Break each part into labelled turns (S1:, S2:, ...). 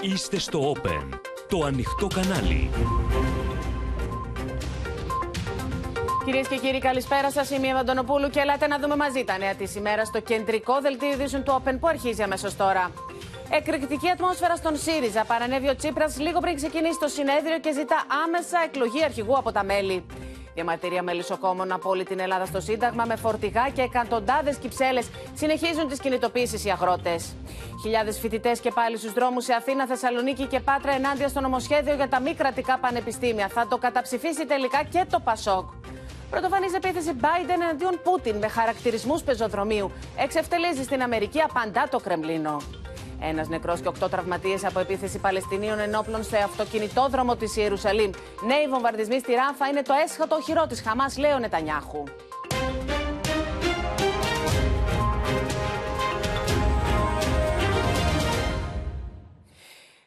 S1: Είστε στο Open, το ανοιχτό κανάλι.
S2: Κυρίες και κύριοι, καλησπέρα σας. Είμαι η Ευαντονοπούλου και ελάτε να δούμε μαζί τα νέα της ημέρας στο κεντρικό δελτίο ειδήσεων του Open που αρχίζει αμέσως τώρα. Εκρηκτική ατμόσφαιρα στον ΣΥΡΙΖΑ. Παρανέβη ο Τσίπρας λίγο πριν ξεκινήσει το συνέδριο και ζητά άμεσα εκλογή αρχηγού από τα μέλη. Διαμαρτυρία μελισσοκόμων από όλη την Ελλάδα στο Σύνταγμα με φορτηγά και εκατοντάδες κυψέλες συνεχίζουν τις κινητοποίησεις οι αγρότες. Χιλιάδες φοιτητές και πάλι στους δρόμους σε Αθήνα, Θεσσαλονίκη και Πάτρα ενάντια στο νομοσχέδιο για τα μη κρατικά πανεπιστήμια. Θα το καταψηφίσει τελικά και το Πασόκ. Πρωτοφανής επίθεση Biden εναντίον Πούτιν με χαρακτηρισμούς πεζοδρομίου. Εξευτελίζει στην Αμερική απαντά το Κρεμλίνο. Ένας νεκρός και οκτώ τραυματίες από επίθεση Παλαιστινίων ενόπλων σε αυτοκινητόδρομο της Ιερουσαλήμ. Νέοι βομβαρδισμοί στη Ράφα είναι το έσχατο οχυρό της Χαμάς, λέει ο Νετανιάχου.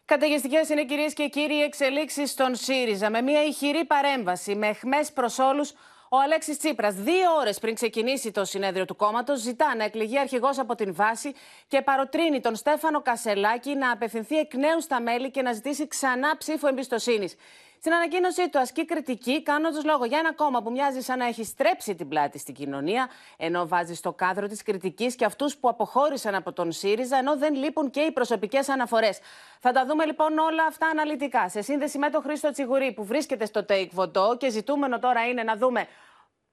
S2: Καταιγιστικές είναι κυρίες και κύριοι εξελίξεις στον ΣΥΡΙΖΑ με μια ηχηρή παρέμβαση με εχμές προς όλους ο Αλέξης Τσίπρας, δύο ώρες πριν ξεκινήσει το συνέδριο του κόμματος, ζητά να εκλεγεί αρχηγός από την βάση και παροτρύνει τον Στέφανο Κασελάκη να απευθυνθεί εκ νέου στα μέλη και να ζητήσει ξανά ψήφο εμπιστοσύνης. Στην ανακοίνωσή του ασκεί κριτική, κάνοντας λόγο για ένα κόμμα που μοιάζει σαν να έχει στρέψει την πλάτη στην κοινωνία, ενώ βάζει στο κάδρο της κριτικής και αυτούς που αποχώρησαν από τον ΣΥΡΙΖΑ, ενώ δεν λείπουν και οι προσωπικές αναφορές. Θα τα δούμε λοιπόν όλα αυτά αναλυτικά σε σύνδεση με τον Χρήστο Τσιγουρή που βρίσκεται στο Take Βοντό και ζητούμενο τώρα είναι να δούμε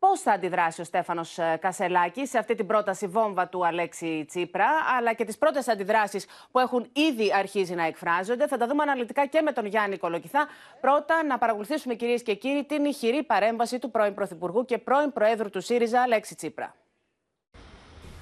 S2: Πώς θα αντιδράσει ο Στέφανος ε, Κασελάκης σε αυτή την πρόταση βόμβα του Αλέξη Τσίπρα, αλλά και τις πρώτες αντιδράσεις που έχουν ήδη αρχίσει να εκφράζονται. Θα τα δούμε αναλυτικά και με τον Γιάννη Κολοκυθά. Πρώτα, να παρακολουθήσουμε κυρίες και κύριοι την ηχηρή παρέμβαση του πρώην Πρωθυπουργού και πρώην Προέδρου του ΣΥΡΙΖΑ, Αλέξη Τσίπρα.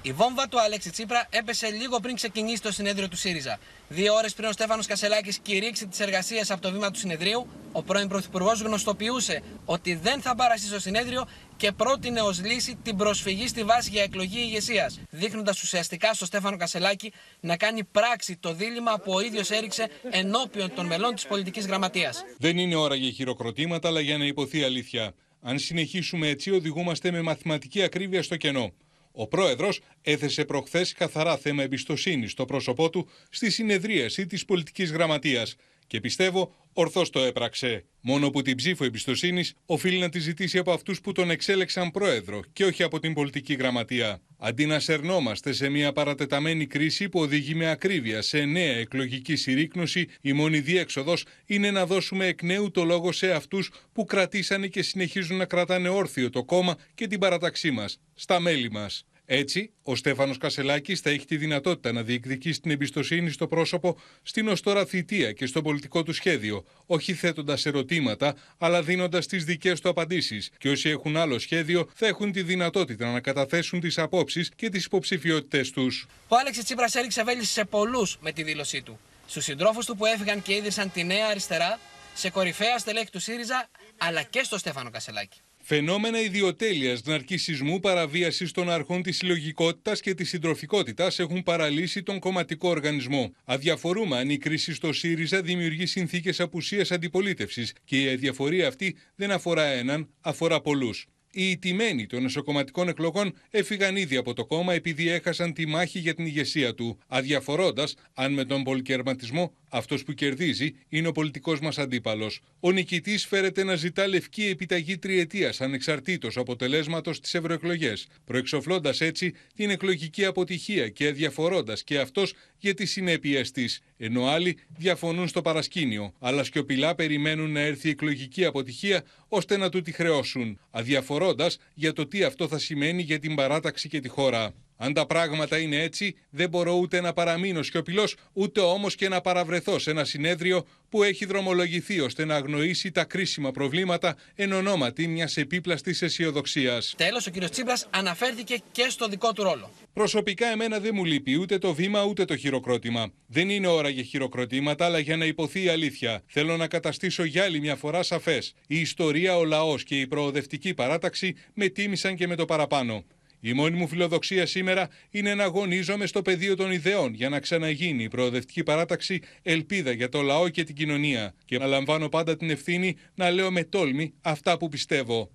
S3: Η βόμβα του Αλέξη Τσίπρα έπεσε λίγο πριν ξεκινήσει το συνέδριο του ΣΥΡΙΖΑ. Δύο ώρες πριν ο Στέφανος Κασελάκης κηρύξει τις εργασίες από το βήμα του συνεδρίου, ο πρώην Πρωθυπουργός γνωστοποιούσε ότι δεν θα παραστεί στο συνέδριο και πρότεινε ως λύση την προσφυγή στη βάση για εκλογή ηγεσίας, δείχνοντας ουσιαστικά στο Στέφανο Κασελάκη να κάνει πράξη το δίλημα που ο ίδιος έριξε ενώπιον των μελών της πολιτικής γραμματείας.
S4: Δεν είναι ώρα για χειροκροτήματα, αλλά για να υποθεί αλήθεια. Αν συνεχίσουμε έτσι, οδηγούμαστε με μαθηματική ακρίβεια στο κενό. Ο πρόεδρος έθεσε προχθές καθαρά θέμα εμπιστοσύνης στο πρόσωπό του στη συνεδρίαση της πολιτικής γραμματείας και πιστεύω ορθώς το έπραξε. Μόνο που την ψήφο εμπιστοσύνης οφείλει να τη ζητήσει από αυτούς που τον εξέλεξαν πρόεδρο και όχι από την πολιτική γραμματεία. Αντί να σερνόμαστε σε μια παρατεταμένη κρίση που οδηγεί με ακρίβεια σε νέα εκλογική συρρήκνωση, η μόνη διέξοδος είναι να δώσουμε εκ νέου το λόγο σε αυτούς που κρατήσανε και συνεχίζουν να κρατάνε όρθιο το κόμμα και την παραταξή μας, στα μέλη μας. Έτσι, ο Στέφανος Κασελάκης θα έχει τη δυνατότητα να διεκδικήσει την εμπιστοσύνη στο πρόσωπο στην ως τώρα θητεία και στο πολιτικό του σχέδιο, όχι θέτοντας ερωτήματα, αλλά δίνοντας τις δικές του απαντήσεις. Και όσοι έχουν άλλο σχέδιο θα έχουν τη δυνατότητα να καταθέσουν τις απόψεις και τις υποψηφιότητέ τους.
S3: Ο Άλεξης Τσίπρας έριξε βέλη σε πολλούς με τη δήλωσή του. Στους συντρόφους του που έφυγαν και ίδρυσαν τη Νέα Αριστερά, σε κορυφαία στελέχη του ΣΥΡΙΖΑ, αλλά και στο Στέφανο Κασελάκη.
S4: Φαινόμενα ιδιοτέλειας, ναρκισισμού, παραβίασης των αρχών της συλλογικότητας και της συντροφικότητας έχουν παραλύσει τον κομματικό οργανισμό. Αδιαφορούμε αν η κρίση στο ΣΥΡΙΖΑ δημιουργεί συνθήκες απουσίας αντιπολίτευσης και η αδιαφορία αυτή δεν αφορά έναν, αφορά πολλούς. Οι ιτημένοι των εσωκομματικών εκλογών έφυγαν ήδη από το κόμμα επειδή έχασαν τη μάχη για την ηγεσία του, αδιαφορώντας αν με τον πολυκερματισμό αυτός που κερδίζει είναι ο πολιτικός μας αντίπαλος. Ο νικητής φέρεται να ζητά λευκή επιταγή τριετίας ανεξαρτήτως αποτελέσματος στι ευρωεκλογές, προεξοφλώντας έτσι την εκλογική αποτυχία και αδιαφορώντας και αυτός για τις συνέπειές της. Ενώ άλλοι διαφωνούν στο παρασκήνιο, αλλά σκιοπηλά περιμένουν να έρθει η εκλογική αποτυχία ώστε να του τη χρεώσουν, αδιαφορώντας για το τι αυτό θα σημαίνει για την παράταξη και τη χώρα. Αν τα πράγματα είναι έτσι, δεν μπορώ ούτε να παραμείνω σιωπηλός, ούτε όμως και να παραβρεθώ σε ένα συνέδριο που έχει δρομολογηθεί ώστε να αγνοήσει τα κρίσιμα προβλήματα εν ονόματι μιας επίπλαστης αισιοδοξίας.
S3: Τέλος, ο κ. Τσίπρας αναφέρθηκε και στο δικό του ρόλο.
S4: Προσωπικά, εμένα δεν μου λείπει ούτε το βήμα ούτε το χειροκρότημα. Δεν είναι ώρα για χειροκροτήματα, αλλά για να υποθεί η αλήθεια. Θέλω να καταστήσω για άλλη μια φορά σαφές. Η ιστορία, ο λαός και η προοδευτική παράταξη με τίμησαν και με το παραπάνω. Η μόνη μου φιλοδοξία σήμερα είναι να αγωνίζομαι στο πεδίο των ιδεών για να ξαναγίνει η προοδευτική παράταξη ελπίδα για το λαό και την κοινωνία και να λαμβάνω πάντα την ευθύνη να λέω με τόλμη αυτά που πιστεύω.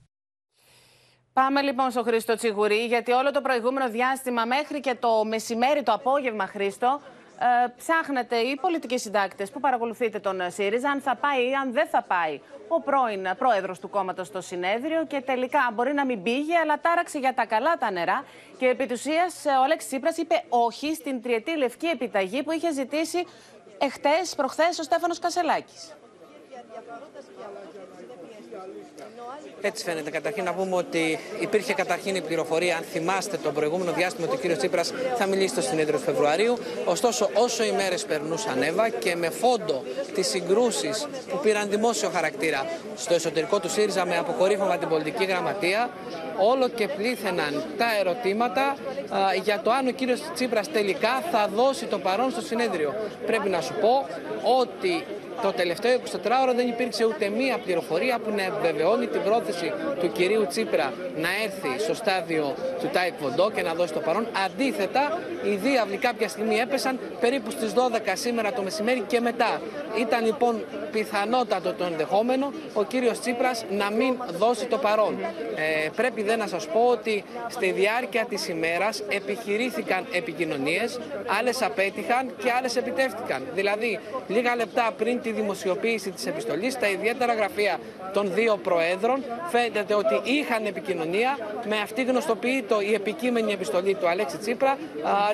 S2: Πάμε λοιπόν στο Χρήστο Τσιγουρή, γιατί όλο το προηγούμενο διάστημα μέχρι και το μεσημέρι, το απόγευμα, Χρήστο, Ε, ψάχνετε οι πολιτικοί συντάκτες που παρακολουθείτε τον ΣΥΡΙΖΑ αν θα πάει ή αν δεν θα πάει ο πρώην πρόεδρος του κόμματος στο συνέδριο και τελικά μπορεί να μην πήγε, αλλά τάραξε για τα καλά τα νερά. Και επί του ο Αλέξης Τσίπρας είπε όχι στην τριετή λευκή επιταγή που είχε ζητήσει εχθές, προχθές ο Στέφανος Κασελάκης.
S3: Έτσι φαίνεται. Καταρχήν να πούμε ότι υπήρχε καταρχήν η πληροφορία, αν θυμάστε τον προηγούμενο διάστημα, ότι ο κύριος Τσίπρας θα μιλήσει στο συνέδριο του Φεβρουαρίου. Ωστόσο, όσο οι μέρες περνούσαν, Εύα και με φόντο τις συγκρούσεις που πήραν δημόσιο χαρακτήρα στο εσωτερικό του ΣΥΡΙΖΑ με αποκορύφωμα την πολιτική γραμματεία, όλο και πλήθαιναν τα ερωτήματα για το αν ο κύριος Τσίπρας τελικά θα δώσει το παρόν στο συνέδριο. Πρέπει να σου πω ότι το τελευταίο 24ωρο δεν υπήρξε ούτε μία πληροφορία που να επιβεβαιώνει την πρόθεση του κυρίου Τσίπρα να έρθει στο στάδιο του Τάε Κβον Ντο και να δώσει το παρόν. Αντίθετα, οι δίαυλοι κάποια στιγμή έπεσαν περίπου στις 12 σήμερα το μεσημέρι και μετά. Ήταν λοιπόν πιθανότατο το ενδεχόμενο ο κύριος Τσίπρας να μην δώσει το παρόν. Ε, πρέπει δεν να σας πω ότι στη διάρκεια της ημέρας επιχειρήθηκαν επικοινωνίες, άλλες απέτυχαν και άλλες επιτεύχθηκαν. Δηλαδή, λίγα λεπτά πριν τη δημοσιοποίηση της επιστολής, τα ιδιαίτερα γραφεία των δύο προέδρων φαίνεται ότι είχαν επικοινωνία με αυτή γνωστοποιείται η επικείμενη επιστολή του Αλέξη Τσίπρα,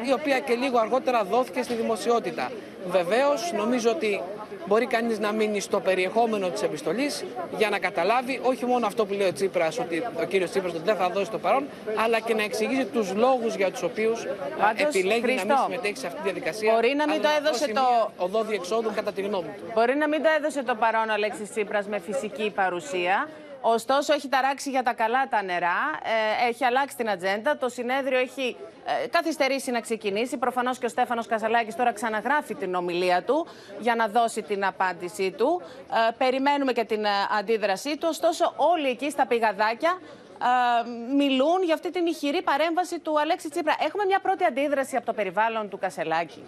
S3: η οποία και λίγο αργότερα δόθηκε στη δημοσιότητα. Βεβαίως, νομίζω ότι μπορεί κανείς να μείνει στο περιεχόμενο της επιστολής για να καταλάβει όχι μόνο αυτό που λέει ο Τσίπρας, ότι ο κύριος Τσίπρας δεν θα δώσει το παρόν, αλλά και να εξηγήσει τους λόγους για τους οποίους επιλέγει Χριστό, να μην συμμετέχει σε αυτή τη διαδικασία.
S2: Μπορεί να μην το έδωσε το...
S3: Οδό διεξόδου κατά τη γνώμη του.
S2: Μπορεί να μην το έδωσε το παρόν ο Αλέξης Τσίπρας με φυσική παρουσία, Ωστόσο, έχει ταράξει για τα καλά τα νερά, ε, έχει αλλάξει την ατζέντα. Το συνέδριο έχει ε, καθυστερήσει να ξεκινήσει. Προφανώς και ο Στέφανος Κασαλάκης τώρα ξαναγράφει την ομιλία του για να δώσει την απάντησή του. Ε, περιμένουμε και την αντίδρασή του. Ωστόσο, όλοι εκεί στα πηγαδάκια μιλούν για αυτή την ηχηρή παρέμβαση του Αλέξη Τσίπρα. Έχουμε μια πρώτη αντίδραση από το περιβάλλον του Κασελάκη.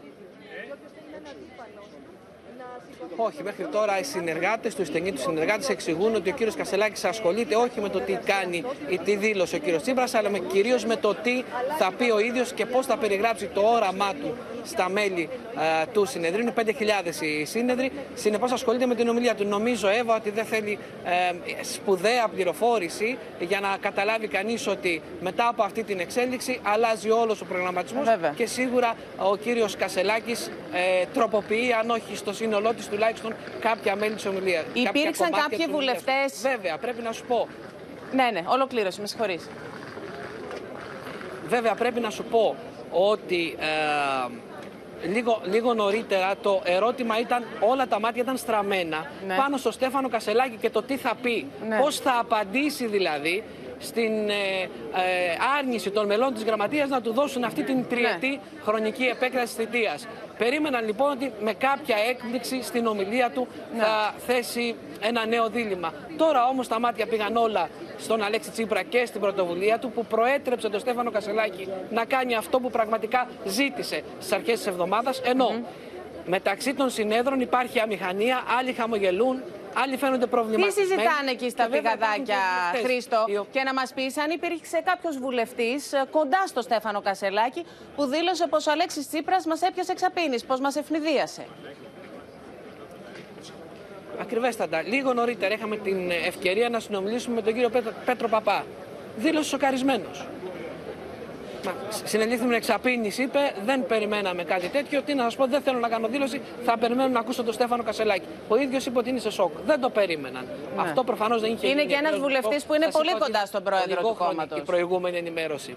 S3: Όχι, μέχρι τώρα οι συνεργάτες του, οι στενοί τους συνεργάτες εξηγούν ότι ο κύριος Κασελάκης ασχολείται όχι με το τι κάνει ή τι δήλωσε ο κύριος Τσίπρας, αλλά κυρίως με το τι θα πει ο ίδιος και πώς θα περιγράψει το όραμά του στα μέλη ε, του συνεδρίου. Είναι 5.000 οι σύνεδροι. Συνεπώς ασχολείται με την ομιλία του. Νομίζω, Εύα, ότι δεν θέλει ε, σπουδαία πληροφόρηση για να καταλάβει κανείς ότι μετά από αυτή την εξέλιξη αλλάζει όλος ο προγραμματισμός και σίγουρα ο κύριος Κασελάκης ε, τροποποιεί, αν όχι στο σύνολό τη τουλάχιστον κάποια μέλη της ομιλίας.
S2: Υπήρξαν κάποιοι βουλευτές;
S3: Βέβαια, πρέπει να σου πω.
S2: Ναι, ναι, ολοκλήρωση, με συγχωρείς.
S3: Βέβαια, πρέπει να σου πω ότι ε, λίγο, λίγο νωρίτερα το ερώτημα ήταν, όλα τα μάτια ήταν στραμμένα ναι. πάνω στο Στέφανο Κασελάκη και το τι θα πει. Ναι. Πώς θα απαντήσει δηλαδή στην ε, ε, άρνηση των μελών της γραμματείας να του δώσουν αυτή την τριετή ναι. χρονική επέκταση θητείας. Περίμεναν λοιπόν ότι με κάποια έκπληξη στην ομιλία του ναι. θα θέσει ένα νέο δίλημα. Τώρα όμως τα μάτια πήγαν όλα στον Αλέξη Τσίπρα και στην πρωτοβουλία του που προέτρεψε τον Στέφανο Κασελάκη να κάνει αυτό που πραγματικά ζήτησε στις αρχές της εβδομάδας ενώ μεταξύ των συνέδρων υπάρχει αμηχανία, άλλοι χαμογελούν, Άλλοι φαίνονται προβληματισμένοι.
S2: Τι συζητάνε εκεί στα πηγαδάκια, Χρήστο, και να μας πεις αν υπήρξε κάποιος βουλευτής ε, κοντά στο Στέφανο Κασελάκη που δήλωσε πως ο Αλέξης Τσίπρας μας έπιασε εξαπίνης, πως μας ευνηδίασε.
S3: Ακριβέστατα. Λίγο νωρίτερα είχαμε την ευκαιρία να συνομιλήσουμε με τον κύριο Πέτρο Παπά. Δήλωσε σοκαρισμένος. Συνελήφθη με εξαπίνηση, είπε. Δεν περιμέναμε κάτι τέτοιο. Τι να σας πω, δεν θέλω να κάνω δήλωση. Θα περιμένω να ακούσω τον Στέφανο Κασελάκη. Ο ίδιος είπε ότι είναι σε σοκ. Δεν το περίμεναν. Ναι. Αυτό προφανώς δεν είχε
S2: Είναι και ένας βουλευτής που είναι πολύ κοντά στον πρόεδρο του κόμματος.
S3: Η προηγούμενη ενημέρωση.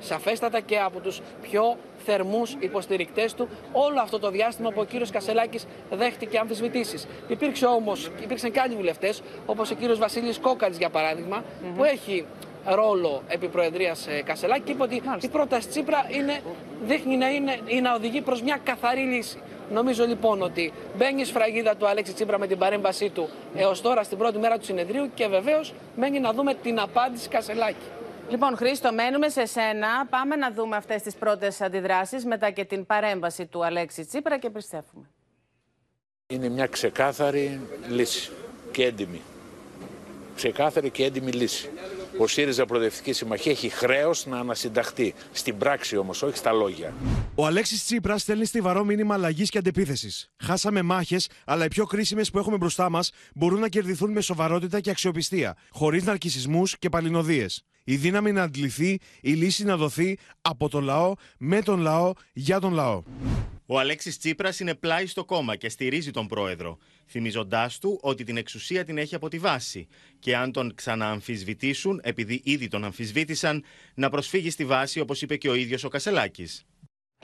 S3: Σαφέστατα και από τους πιο θερμούς υποστηρικτές του όλο αυτό το διάστημα που ο κύριος Κασελάκης δέχτηκε αμφισβητήσεις. Υπήρξε όμως, υπήρξαν και άλλοι βουλευτές, όπως ο κύριος Βασίλης Κόκαλης για παράδειγμα, που έχει ρόλο επί Προεδρίας ε, Κασελάκη και είπε ότι η πρόταση Τσίπρα είναι, δείχνει να, είναι, να οδηγεί προς μια καθαρή λύση. Νομίζω λοιπόν ότι μπαίνει η σφραγίδα του Αλέξη Τσίπρα με την παρέμβασή του έως τώρα στην πρώτη μέρα του συνεδρίου και βεβαίως μένει να δούμε την απάντηση Κασελάκη.
S2: Λοιπόν, Χρήστο, μένουμε σε σένα. Πάμε να δούμε αυτές τις πρώτες αντιδράσεις μετά και την παρέμβαση του Αλέξη Τσίπρα και επιστρέφουμε.
S5: Είναι μια ξεκάθαρη λύση και έντιμη. Ξεκάθαρη και έντιμη λύση. Ο ΣΥΡΙΖΑ Προοδευτική Συμμαχία έχει χρέος να ανασυνταχθεί. Στην πράξη όμως, όχι στα λόγια.
S6: Ο Αλέξης Τσίπρας στέλνει στιβαρό μήνυμα αλλαγής και αντεπίθεσης. Χάσαμε μάχες, αλλά οι πιο κρίσιμες που έχουμε μπροστά μας μπορούν να κερδιθούν με σοβαρότητα και αξιοπιστία, χωρίς ναρκισισμούς και παλινοδίες. Η δύναμη να αντληθεί, η λύση να δοθεί από το λαό, με τον λαό, για τον λαό.
S7: Ο Αλέξης Τσίπρας είναι πλάι στο κόμμα και στηρίζει τον πρόεδρο, θυμίζοντά του ότι την εξουσία την έχει από τη βάση και αν τον ξανααμφισβητήσουν, επειδή ήδη τον αμφισβήτησαν, να προσφύγει στη βάση, όπως είπε και ο ίδιος ο Κασελάκης.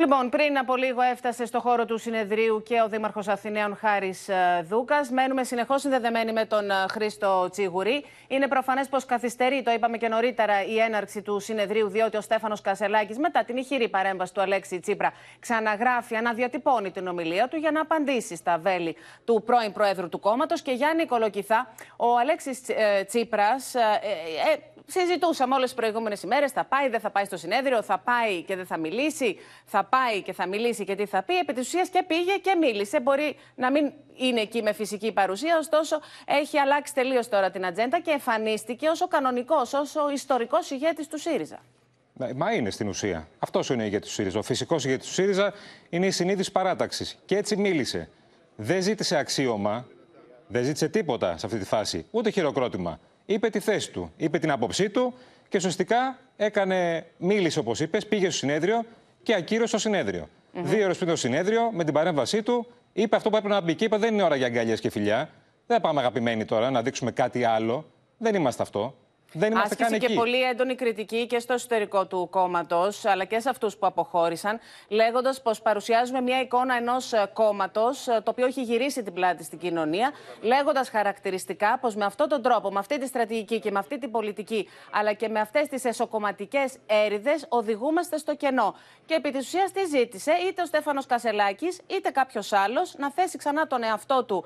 S2: Λοιπόν, πριν από λίγο έφτασε στο χώρο του συνεδρίου και ο Δήμαρχος Αθηναίων Χάρης ε, Δούκας. Μένουμε συνεχώς συνδεδεμένοι με τον ε, Χρήστο Τσίγουρη. Είναι προφανές πως καθυστερεί, το είπαμε και νωρίτερα, η έναρξη του συνεδρίου, διότι ο Στέφανος Κασελάκης, μετά την ηχηρή παρέμβαση του Αλέξη Τσίπρα, ξαναγράφει, αναδιατυπώνει την ομιλία του για να απαντήσει στα βέλη του πρώην Προέδρου του κόμματος. Και Γιάννη Κολοκυθά, ο Αλέξης ε, Τσίπρας συζητούσαμε όλες τις προηγούμενες ημέρες. Θα πάει, δεν θα πάει στο συνέδριο, θα πάει και δεν θα μιλήσει, θα πάει και θα μιλήσει και τι θα πει. Επί της ουσίας και πήγε και μίλησε. Μπορεί να μην είναι εκεί με φυσική παρουσία, ωστόσο έχει αλλάξει τελείως τώρα την ατζέντα και εμφανίστηκε ως ο κανονικός, ως ο ιστορικός ηγέτης του ΣΥΡΙΖΑ.
S8: Ναι, μα είναι στην ουσία. Αυτός είναι ο ηγέτης του ΣΥΡΙΖΑ. Ο φυσικός ηγέτης του ΣΥΡΙΖΑ είναι η συνείδηση παράταξης. Και έτσι μίλησε. Δεν ζήτησε αξίωμα, δεν ζήτησε τίποτα σε αυτή τη φάση. Ούτε χειροκρότημα είπε τη θέση του, είπε την άποψή του και ουσιαστικά έκανε, μίλησε όπως είπες, πήγε στο συνέδριο και ακύρωσε το συνέδριο. Mm-hmm. Δύο ώρες πριν το συνέδριο, με την παρέμβασή του, είπε αυτό που έπρεπε να μπει και είπε: Δεν είναι ώρα για αγκαλιές και φιλιά. Δεν πάμε αγαπημένοι τώρα να δείξουμε κάτι άλλο. Δεν είμαστε αυτό. Δεν είμαστε
S2: Άσκησε
S8: και
S2: εκεί. πολύ έντονη κριτική και στο εσωτερικό του κόμματος, αλλά και σε αυτούς που αποχώρησαν, λέγοντας πως παρουσιάζουμε μια εικόνα ενός ε, κόμματος ε, το οποίο έχει γυρίσει την πλάτη στην κοινωνία, λέγοντας χαρακτηριστικά πως με αυτόν τον τρόπο, με αυτή τη στρατηγική και με αυτή την πολιτική, αλλά και με αυτές τις εσωκομματικές έρηδες, οδηγούμαστε στο κενό. Και επί της ουσίας τι ζήτησε, είτε ο Στέφανος Κασελάκης, είτε κάποιος άλλος, να θέσει ξανά τον εαυτό του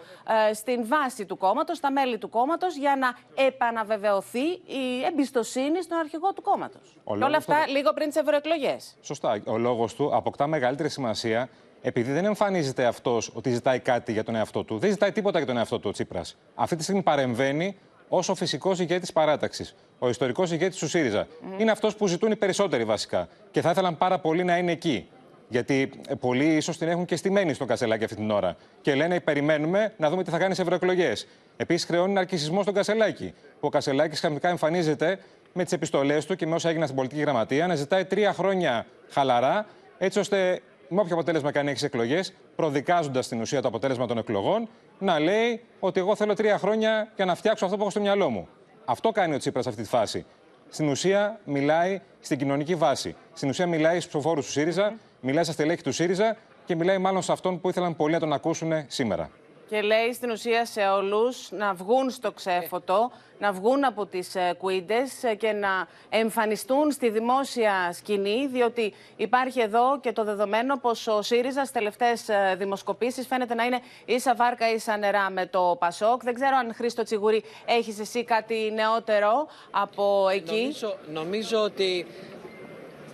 S2: ε, στην βάση του κόμματος, στα μέλη του κόμματος, για να επαναβεβαιωθεί η εμπιστοσύνη στον αρχηγό του κόμματος. Όλα αυτά του... λίγο πριν τις ευρωεκλογές.
S8: Σωστά. Ο λόγος του αποκτά μεγαλύτερη σημασία επειδή δεν εμφανίζεται αυτός ότι ζητάει κάτι για τον εαυτό του. Δεν ζητάει τίποτα για τον εαυτό του ο Τσίπρας. Αυτή τη στιγμή παρεμβαίνει ως ο φυσικός ηγέτης παράταξης. Ο ιστορικός ηγέτης του ΣΥΡΙΖΑ. Mm. Είναι αυτός που ζητούν οι περισσότεροι βασικά. Και θα ήθελαν πάρα πολύ να είναι εκεί. Γιατί ε, πολλοί ίσως την έχουν και στημένη στο κασελάκι αυτή την ώρα. Και λένε: Περιμένουμε να δούμε τι θα κάνει σε ευρωεκλογές. Επίσης, χρεώνει ναρκισμό στον Κασελάκη. Που ο Κασελάκης ξαφνικά εμφανίζεται με τις επιστολές του και με όσα έγιναν στην πολιτική γραμματεία να ζητάει τρία χρόνια χαλαρά, έτσι ώστε με όποιο αποτέλεσμα κάνει έχει εκλογές, προδικάζοντας την ουσία το αποτέλεσμα των εκλογών, να λέει ότι εγώ θέλω τρία χρόνια για να φτιάξω αυτό που έχω στο μυαλό μου. Αυτό κάνει ο Τσίπρας σε αυτή τη φάση. Στην ουσία μιλάει στην κοινωνική βάση. Στην ουσία μιλάει στους ψηφοφόρους του ΣΥΡΙΖΑ, μιλάει στα στελέχη του ΣΥΡΙΖΑ και μιλάει μάλλον σε αυτόν που ήθελαν πολλοί να τον ακούσουν σήμερα.
S2: Και λέει στην ουσία σε όλους να βγουν στο ξέφωτο, να βγουν από τις ε, κουίντες ε, και να εμφανιστούν στη δημόσια σκηνή, διότι υπάρχει εδώ και το δεδομένο πως ο ΣΥΡΙΖΑ στις τελευταίες ε, δημοσκοπήσεις φαίνεται να είναι ίσα βάρκα ίσα νερά με το ΠΑΣΟΚ. Δεν ξέρω αν Χρήστο Τσιγουρή έχεις εσύ κάτι νεότερο από εκεί.
S3: Νομίζω, νομίζω ότι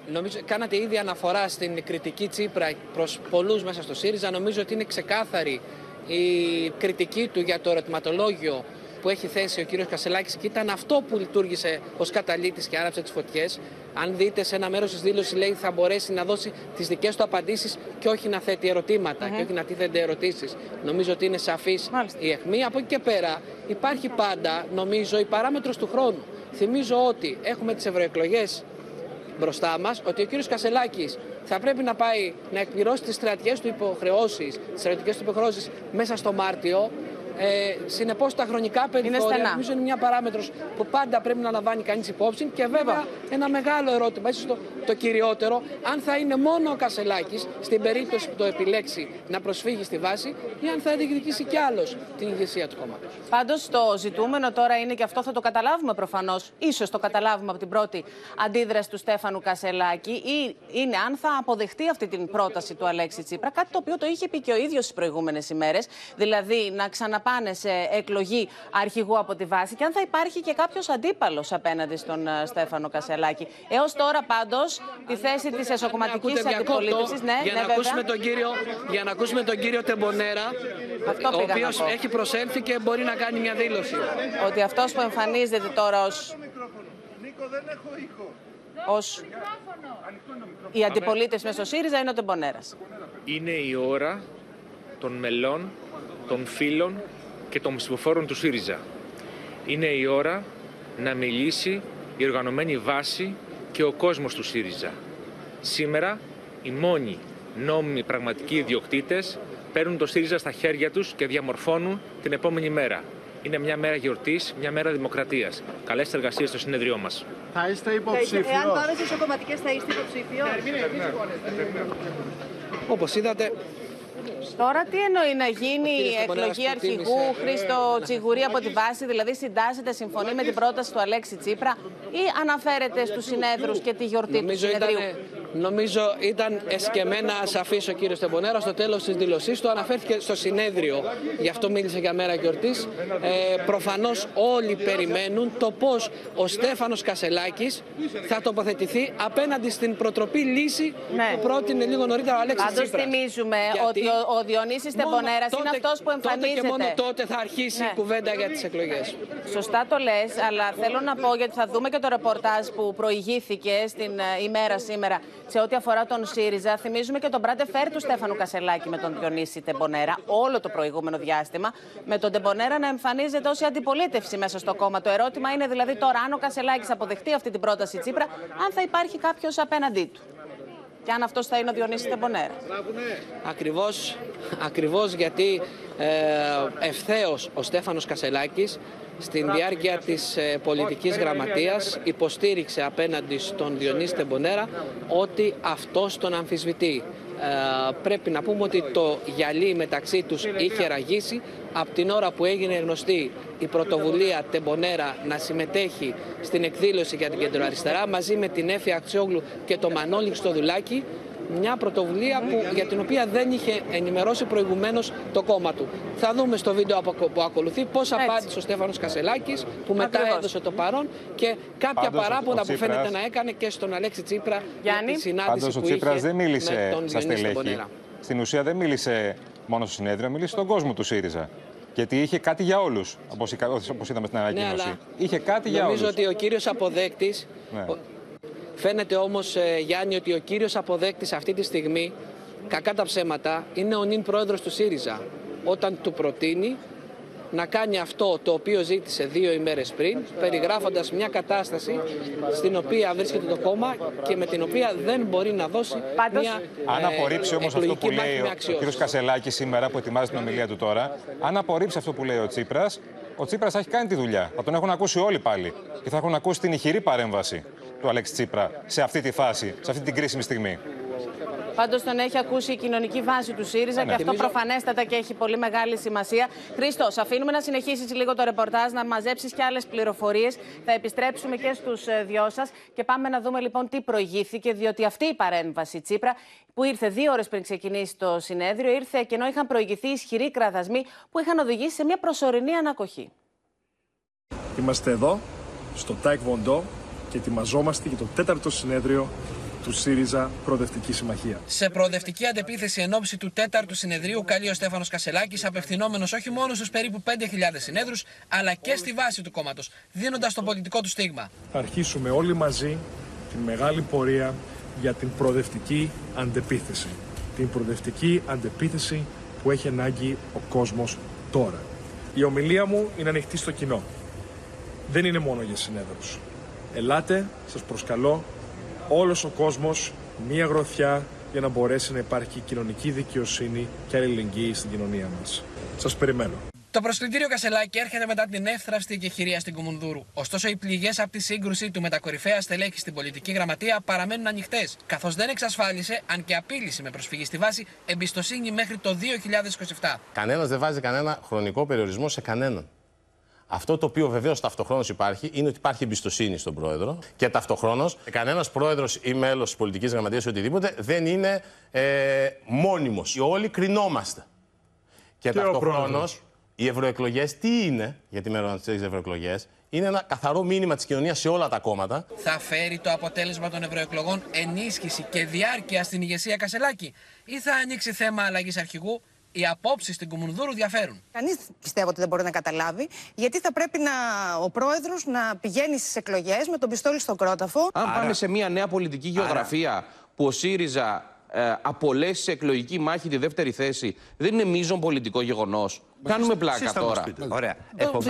S3: Νομίζω, κάνατε ήδη αναφορά στην κριτική Τσίπρα προς πολλούς μέσα στο ΣΥΡΙΖΑ. Νομίζω ότι είναι ξεκάθαρη η κριτική του για το ερωτηματολόγιο που έχει θέσει ο κύριος Κασελάκης και ήταν αυτό που λειτουργήσε ως καταλήτης και άραψε τις φωτιές. Αν δείτε σε ένα μέρος της δήλωσης λέει θα μπορέσει να δώσει τις δικές του απαντήσεις και όχι να θέτει ερωτήματα και όχι να τίθενται ερωτήσεις. Νομίζω ότι είναι σαφής η αιχμή. Από εκεί και πέρα υπάρχει πάντα νομίζω η παράμετρος του χρόνου. Θυμίζω ότι έχουμε τις ευρωεκλογές μπροστά μας, ότι ο κύριος Κασελάκης θα πρέπει να πάει να εκπληρώσει τις στρατιές του υποχρεώσεις, τις στρατιωτικές του υποχρεώσεις μέσα στο Μάρτιο ε, Συνεπώς, τα χρονικά περιθώρια νομίζω είναι μια παράμετρος που πάντα πρέπει να λαμβάνει κανείς υπόψη. Και βέβαια, ένα μεγάλο ερώτημα, ίσως το, το κυριότερο, αν θα είναι μόνο ο Κασελάκης στην περίπτωση που το επιλέξει να προσφύγει στη βάση ή αν θα διεκδικήσει κι άλλος την ηγεσία του κόμματος.
S2: Πάντως, το ζητούμενο τώρα είναι και αυτό θα το καταλάβουμε προφανώς, ίσως το καταλάβουμε από την πρώτη αντίδραση του Στέφανου Κασελάκη, ή είναι αν θα αποδεχτεί αυτή την πρόταση του Αλέξη Τσίπρα, κάτι το οποίο το είχε πει και ο ίδιος τις προηγούμενες ημέρες, δηλαδή να ξαναπά πάνε σε εκλογή αρχηγού από τη βάση και αν θα υπάρχει και κάποιος αντίπαλος απέναντι στον ε, Στέφανο Κασελάκη. Έως τώρα πάντως τη θέση της εσωκομματικής αντιπολίτευσης.
S3: Ναι, για, να ναι, ακούσουμε τον κύριο, για να ακούσουμε τον κύριο Τεμπονέρα, ο οποίος έχει προσέλθει και μπορεί να κάνει μια δήλωση.
S2: Ότι αυτός που εμφανίζεται τώρα ω ως η αντιπολίτευση μες στο ΣΥΡΙΖΑ είναι ο Τεμπονέρας.
S5: Είναι η ώρα των μελών, των φίλων και των ψηφοφόρων του ΣΥΡΙΖΑ. Είναι η ώρα να μιλήσει η οργανωμένη βάση και ο κόσμος του ΣΥΡΙΖΑ. Σήμερα οι μόνοι νόμιμοι πραγματικοί ιδιοκτήτες παίρνουν το ΣΥΡΙΖΑ στα χέρια τους και διαμορφώνουν την επόμενη μέρα. Είναι μια μέρα γιορτής, μια μέρα δημοκρατίας. Καλές εργασίες στο συνέδριό μας.
S9: Θα είστε υποψήφιος.
S10: Εάν πάρετε στις κομματικές θα είστε υποψήφιος.
S3: Όπως είδατε,
S2: Τώρα τι εννοεί να γίνει η
S3: κύριε Στεμπονέρας
S2: εκλογή αρχηγού
S3: προτίμησε,
S2: Χρήστο Τσιγουρή από τη βάση, δηλαδή συντάσσεται, συμφωνεί με την πρόταση του Αλέξη Τσίπρα ή αναφέρεται στους συνέδρους και τη γιορτή του
S3: Νομίζω ήταν,
S2: συνεδρίου.
S3: Νομίζω ήταν εσκεμμένα ασαφής ο κύριος Τεμπονέρα. Στο τέλος της δηλωσή του αναφέρθηκε στο συνέδριο. Γι' αυτό μίλησε για μέρα γιορτής. Ε, Προφανώς όλοι περιμένουν το πώς ο Στέφανος Κασελάκης θα τοποθετηθεί απέναντι στην προτροπή λύση
S2: Ναι.
S3: που πρότεινε λίγο νωρίτερα ο Αλέξης
S2: Πάντως
S3: Τσίπρας.
S2: θυμίζουμε
S3: Γιατί
S2: ότι ο, ο Διονύσης
S3: μόνο
S2: Τεμπονέρας είναι
S3: τότε-
S2: αυτός που εμφανίζεται.
S3: Τότε και μόνο τότε θα αρχίσει
S2: Ναι.
S3: η κουβέντα για τις εκλογές.
S2: Σωστά το λες, αλλά θέλω να πω γιατί θα δούμε και το ρεπορτάζ που προηγήθηκε στην ε, ημέρα σήμερα σε ό,τι αφορά τον ΣΥΡΙΖΑ. Θυμίζουμε και τον μπράτε φέρ του Στέφανου Κασελάκη με τον Διονύση Τεμπονέρα όλο το προηγούμενο διάστημα. Με τον Τεμπονέρα να εμφανίζεται ως η αντιπολίτευση μέσα στο κόμμα. Το ερώτημα είναι δηλαδή τώρα αν ο Κασελάκης αποδεχτεί αυτή την πρόταση Τσίπρα, αν θα υπάρχει κάποιος απέναντί του. Και αν αυτός θα είναι ο Διονύσης Τεμπονέρα.
S3: Ακριβώς, ακριβώς γιατί ε, ευθέως ο Στέφανος Κασελάκης στην διάρκεια της ε, πολιτικής γραμματείας υποστήριξε απέναντι στον Διονύση Τεμπονέρα ότι αυτός τον αμφισβητεί. Ε, πρέπει να πούμε ότι το γυαλί μεταξύ τους είχε ραγίσει από την ώρα που έγινε γνωστή η πρωτοβουλία Τεμπονέρα να συμμετέχει στην εκδήλωση για την κεντροαριστερά μαζί με την Έφη Αξιόγλου και το Μανώλη Χριστοδουλάκη μια πρωτοβουλία που, για την οποία δεν είχε ενημερώσει προηγουμένως το κόμμα του. Θα δούμε στο βίντεο που που ακολουθεί πώς απάντησε ο Στέφανος Κασελάκης που μετά
S2: Ακριβώς.
S3: έδωσε το παρόν και κάποια
S8: Πάντως, ο-
S3: παράπονα
S8: ο
S3: που
S8: Τσίπρας-
S3: φαίνεται να έκανε και στον Αλέξη Τσίπρα
S2: Γιάννη.
S3: για τη συνάντηση
S8: Πάντως ο
S3: που
S8: Τσίπρας
S3: είχε
S8: δεν
S3: με
S8: μίλησε
S3: τον
S8: στα
S3: Διονύση
S8: στελέχη.
S3: Τεμπονέρα.
S8: Στην ουσία δεν μίλησε μόνο στο συνέδριο, μίλησε στον κόσμο του ΣΥΡΙΖΑ. Γιατί είχε κάτι για όλους, όπως είδαμε στην ανακοίνωση.
S3: Ναι, αλλά
S8: είχε κάτι για
S3: Νομίζω
S8: όλους.
S3: ότι ο κύριος αποδέκτης...
S8: Ναι.
S3: ο- Φαίνεται όμως, ε, Γιάννη, ότι ο κύριος αποδέκτης αυτή τη στιγμή, κακά τα ψέματα, είναι ο νυν πρόεδρος του ΣΥΡΙΖΑ. Όταν του προτείνει να κάνει αυτό το οποίο ζήτησε δύο ημέρες πριν, περιγράφοντας μια κατάσταση στην οποία βρίσκεται το κόμμα και με την οποία δεν μπορεί να δώσει
S2: Πάντως-
S3: μια
S8: Αν
S3: ε,
S8: απορρίψει όμως αυτό
S3: εκλογική
S8: που
S3: μάχη
S8: λέει
S3: με
S8: ο, ο
S3: αξιώσεις.
S8: κ. Κασελάκης σήμερα που ετοιμάζει την ομιλία του τώρα, αν απορρίψει αυτό που λέει ο Τσίπρας, ο Τσίπρας θα έχει κάνει τη δουλειά. Θα τον έχουν ακούσει όλοι πάλι. Και θα έχουν ακούσει την ηχηρή παρέμβαση του Αλέξη Τσίπρα σε αυτή τη φάση, σε αυτή την κρίσιμη στιγμή.
S2: Πάντως τον έχει ακούσει η κοινωνική βάση του ΣΥΡΙΖα και αυτό
S3: Θυμίζω-
S2: προφανέστατα και έχει πολύ μεγάλη σημασία. Χρήστο, σε αφήνουμε να συνεχίσεις λίγο το ρεπορτάζ, να μαζέψεις και άλλες πληροφορίες. Θα επιστρέψουμε και στους δυο σας και πάμε να δούμε λοιπόν τι προηγήθηκε, διότι αυτή η παρέμβαση Τσίπρα, που ήρθε δύο ώρες πριν ξεκινήσει το συνέδριο, ήρθε και ενώ είχαν προηγηθεί ισχυροί κραδασμοί που είχαν οδηγήσει σε μια προσωρινή ανακοχή.
S11: Είμαστε εδώ, στο Τάε Κβον Ντο και ετοιμαζόμαστε για το τέταρτο συνέδριο του ΣΥΡΙΖΑ Προοδευτική Συμμαχία.
S3: Σε προοδευτική αντεπίθεση εν όψει του τέταρτου συνεδρίου, καλεί ο Στέφανος Κασελάκης, απευθυνόμενος όχι μόνο στους περίπου 5.000 συνέδρους, αλλά και στη βάση του κόμματος, δίνοντας το πολιτικό του στίγμα.
S11: Θα αρχίσουμε όλοι μαζί την μεγάλη πορεία για την προοδευτική αντεπίθεση. Την προοδευτική αντεπίθεση που έχει ανάγκη ο κόσμος τώρα. Η ομιλία μου είναι ανοιχτή στο κοινό. Δεν είναι μόνο για συνέδρους. Ελάτε, σας προσκαλώ, όλος ο κόσμος, μία γροθιά για να μπορέσει να υπάρχει κοινωνική δικαιοσύνη και αλληλεγγύη στην κοινωνία μας. Σας περιμένω.
S3: Το προσκλητήριο Κασελάκη έρχεται μετά την εύθραυστη εκεχηρία στην Κουμουνδούρου. Ωστόσο, οι πληγές από τη σύγκρουση του με τα κορυφαία στελέχη στην πολιτική γραμματεία παραμένουν ανοιχτές, καθώς δεν εξασφάλισε, αν και απείλησε με προσφυγή στη βάση, εμπιστοσύνη μέχρι το 2027.
S12: Κανένας δεν βάζει κανένα χρονικό περιορισμό σε κανέναν. Αυτό το οποίο βεβαίως ταυτοχρόνως υπάρχει είναι ότι υπάρχει εμπιστοσύνη στον πρόεδρο και ταυτοχρόνως κανένας πρόεδρος ή μέλος της πολιτικής γραμματείας ή οτιδήποτε δεν είναι ε, μόνιμος. Όλοι κρινόμαστε. Και,
S11: Και ο
S12: ταυτοχρόνως
S11: πρόεδρος.
S12: οι ευρωεκλογές τι είναι, γιατί μέρο τη ευρωεκλογές, είναι ένα καθαρό μήνυμα της κοινωνίας σε όλα τα κόμματα.
S3: Θα φέρει το αποτέλεσμα των ευρωεκλογών ενίσχυση και διάρκεια στην ηγεσία Κασελάκη ή θα ανοίξει θέμα αλλαγής αρχηγού; Οι απόψεις στην Κουμουνδούρου διαφέρουν.
S9: Κανείς πιστεύω ότι δεν μπορεί να καταλάβει, γιατί θα πρέπει να, ο πρόεδρος να πηγαίνει στις εκλογές με τον πιστόλι στον κρόταφο.
S13: Αν πάμε σε μια νέα πολιτική γεωγραφία που ο ΣΥΡΙΖΑ ε, απολέσει σε εκλογική μάχη τη δεύτερη θέση, δεν είναι μείζον πολιτικό γεγονός. Κάνουμε πλάκα τώρα.
S14: Ωραία.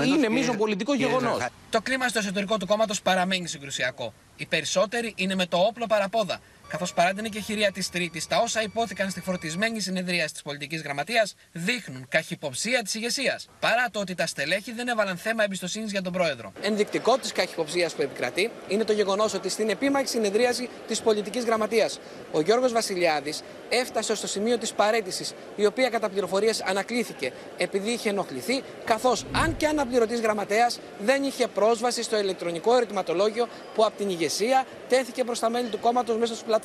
S13: είναι μείζον πολιτικό γεγονός.
S3: Το κλίμα στο εσωτερικό του κόμματος παραμένει συγκρουσιακό. Οι περισσότεροι είναι με το όπλο παραπόδα καθώς παρά την εκεχηρία της Τρίτης, τα όσα υπόθηκαν στη φορτισμένη συνεδρία της πολιτικής γραμματείας δείχνουν καχυποψία της ηγεσίας. Παρά το ότι τα στελέχη δεν έβαλαν θέμα εμπιστοσύνης για τον πρόεδρο. Ενδεικτικό της καχυποψίας που επικρατεί είναι το γεγονός ότι στην επίμαχη συνεδρίαση της πολιτικής γραμματείας ο Γιώργος Βασιλιάδης έφτασε στο σημείο της παρέτησης, η οποία κατά πληροφορίες ανακλήθηκε επειδή είχε ενοχληθεί, καθώς αν και αναπληρωτής γραμματέας δεν είχε πρόσβαση στο ηλεκτρονικό ερωτηματολόγιο που από την ηγεσία τέθηκε προς τα μέλη του κόμματος μέσα στους πλατφόρμα.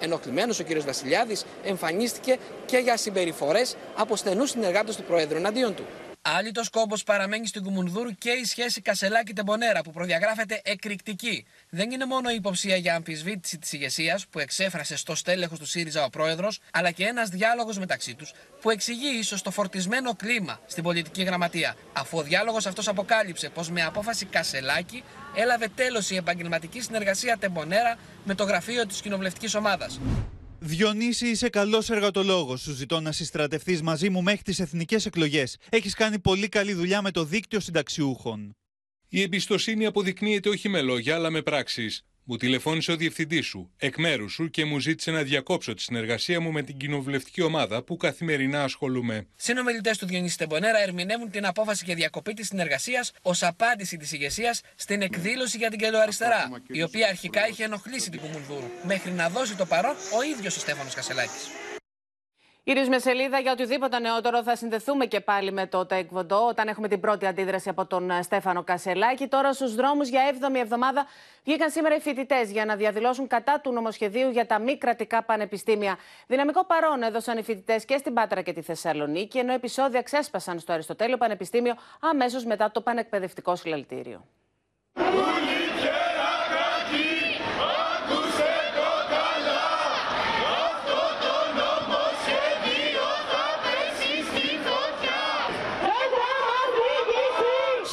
S3: Ενοχλημένος ο κ. Βασιλιάδης εμφανίστηκε και για συμπεριφορές από στενούς συνεργάτες του Προέδρου εναντίον του. Άλλη το κόμπος παραμένει στην Κουμουνδούρου και η σχέση Κασελάκη-Τεμπονέρα που προδιαγράφεται εκρηκτική. Δεν είναι μόνο η υποψία για αμφισβήτηση της ηγεσίας που εξέφρασε στο στέλεχος του ΣΥΡΙΖΑ ο πρόεδρος, αλλά και ένας διάλογος μεταξύ τους που εξηγεί ίσως το φορτισμένο κλίμα στην πολιτική γραμματεία, αφού ο διάλογος αυτός αποκάλυψε πως με απόφαση Κασελάκη έλαβε τέλος η επαγγελματική συνεργασία Τεμπονέρα με το γραφείο της κοινοβουλευτικής ομάδας.
S15: Διονύση, είσαι καλός εργατολόγος. Σου ζητώ να συστρατευτείς μαζί μου μέχρι τις εθνικές εκλογές. Έχεις κάνει πολύ καλή δουλειά με το δίκτυο συνταξιούχων.
S4: Η εμπιστοσύνη αποδεικνύεται όχι με λόγια, αλλά με πράξεις. Μου τηλεφώνησε ο διευθυντής σου, εκ μέρους σου και μου ζήτησε να διακόψω τη συνεργασία μου με την κοινοβουλευτική ομάδα που καθημερινά ασχολούμαι.
S3: Συνομιλητές του Διονύση Τεμπονέρα ερμηνεύουν την απόφαση για διακοπή της συνεργασίας ως απάντηση της ηγεσίας στην εκδήλωση για την κεντροαριστερά, η οποία αρχικά είχε ενοχλήσει την Κουμουνδούρου, μέχρι να δώσει το παρόν ο ίδιος ο Στέφανος Κασελάκης.
S2: Γυρίζουμε σελίδα για οτιδήποτε νεότερο. Θα συνδεθούμε και πάλι με το Τεκβοντό όταν έχουμε την πρώτη αντίδραση από τον ε, Στέφανο Κασελάκη. Τώρα στους δρόμους για 7η εβδομάδα βγήκαν σήμερα οι φοιτητές για να διαδηλώσουν κατά του νομοσχεδίου για τα μη κρατικά πανεπιστήμια. Δυναμικό παρόν έδωσαν οι φοιτητές και στην Πάτρα και τη Θεσσαλονίκη, ενώ επεισόδια ξέσπασαν στο Αριστοτέλειο Πανεπιστήμιο αμέσως μετά το πανεκπαιδευτικό συλλαλητήριο.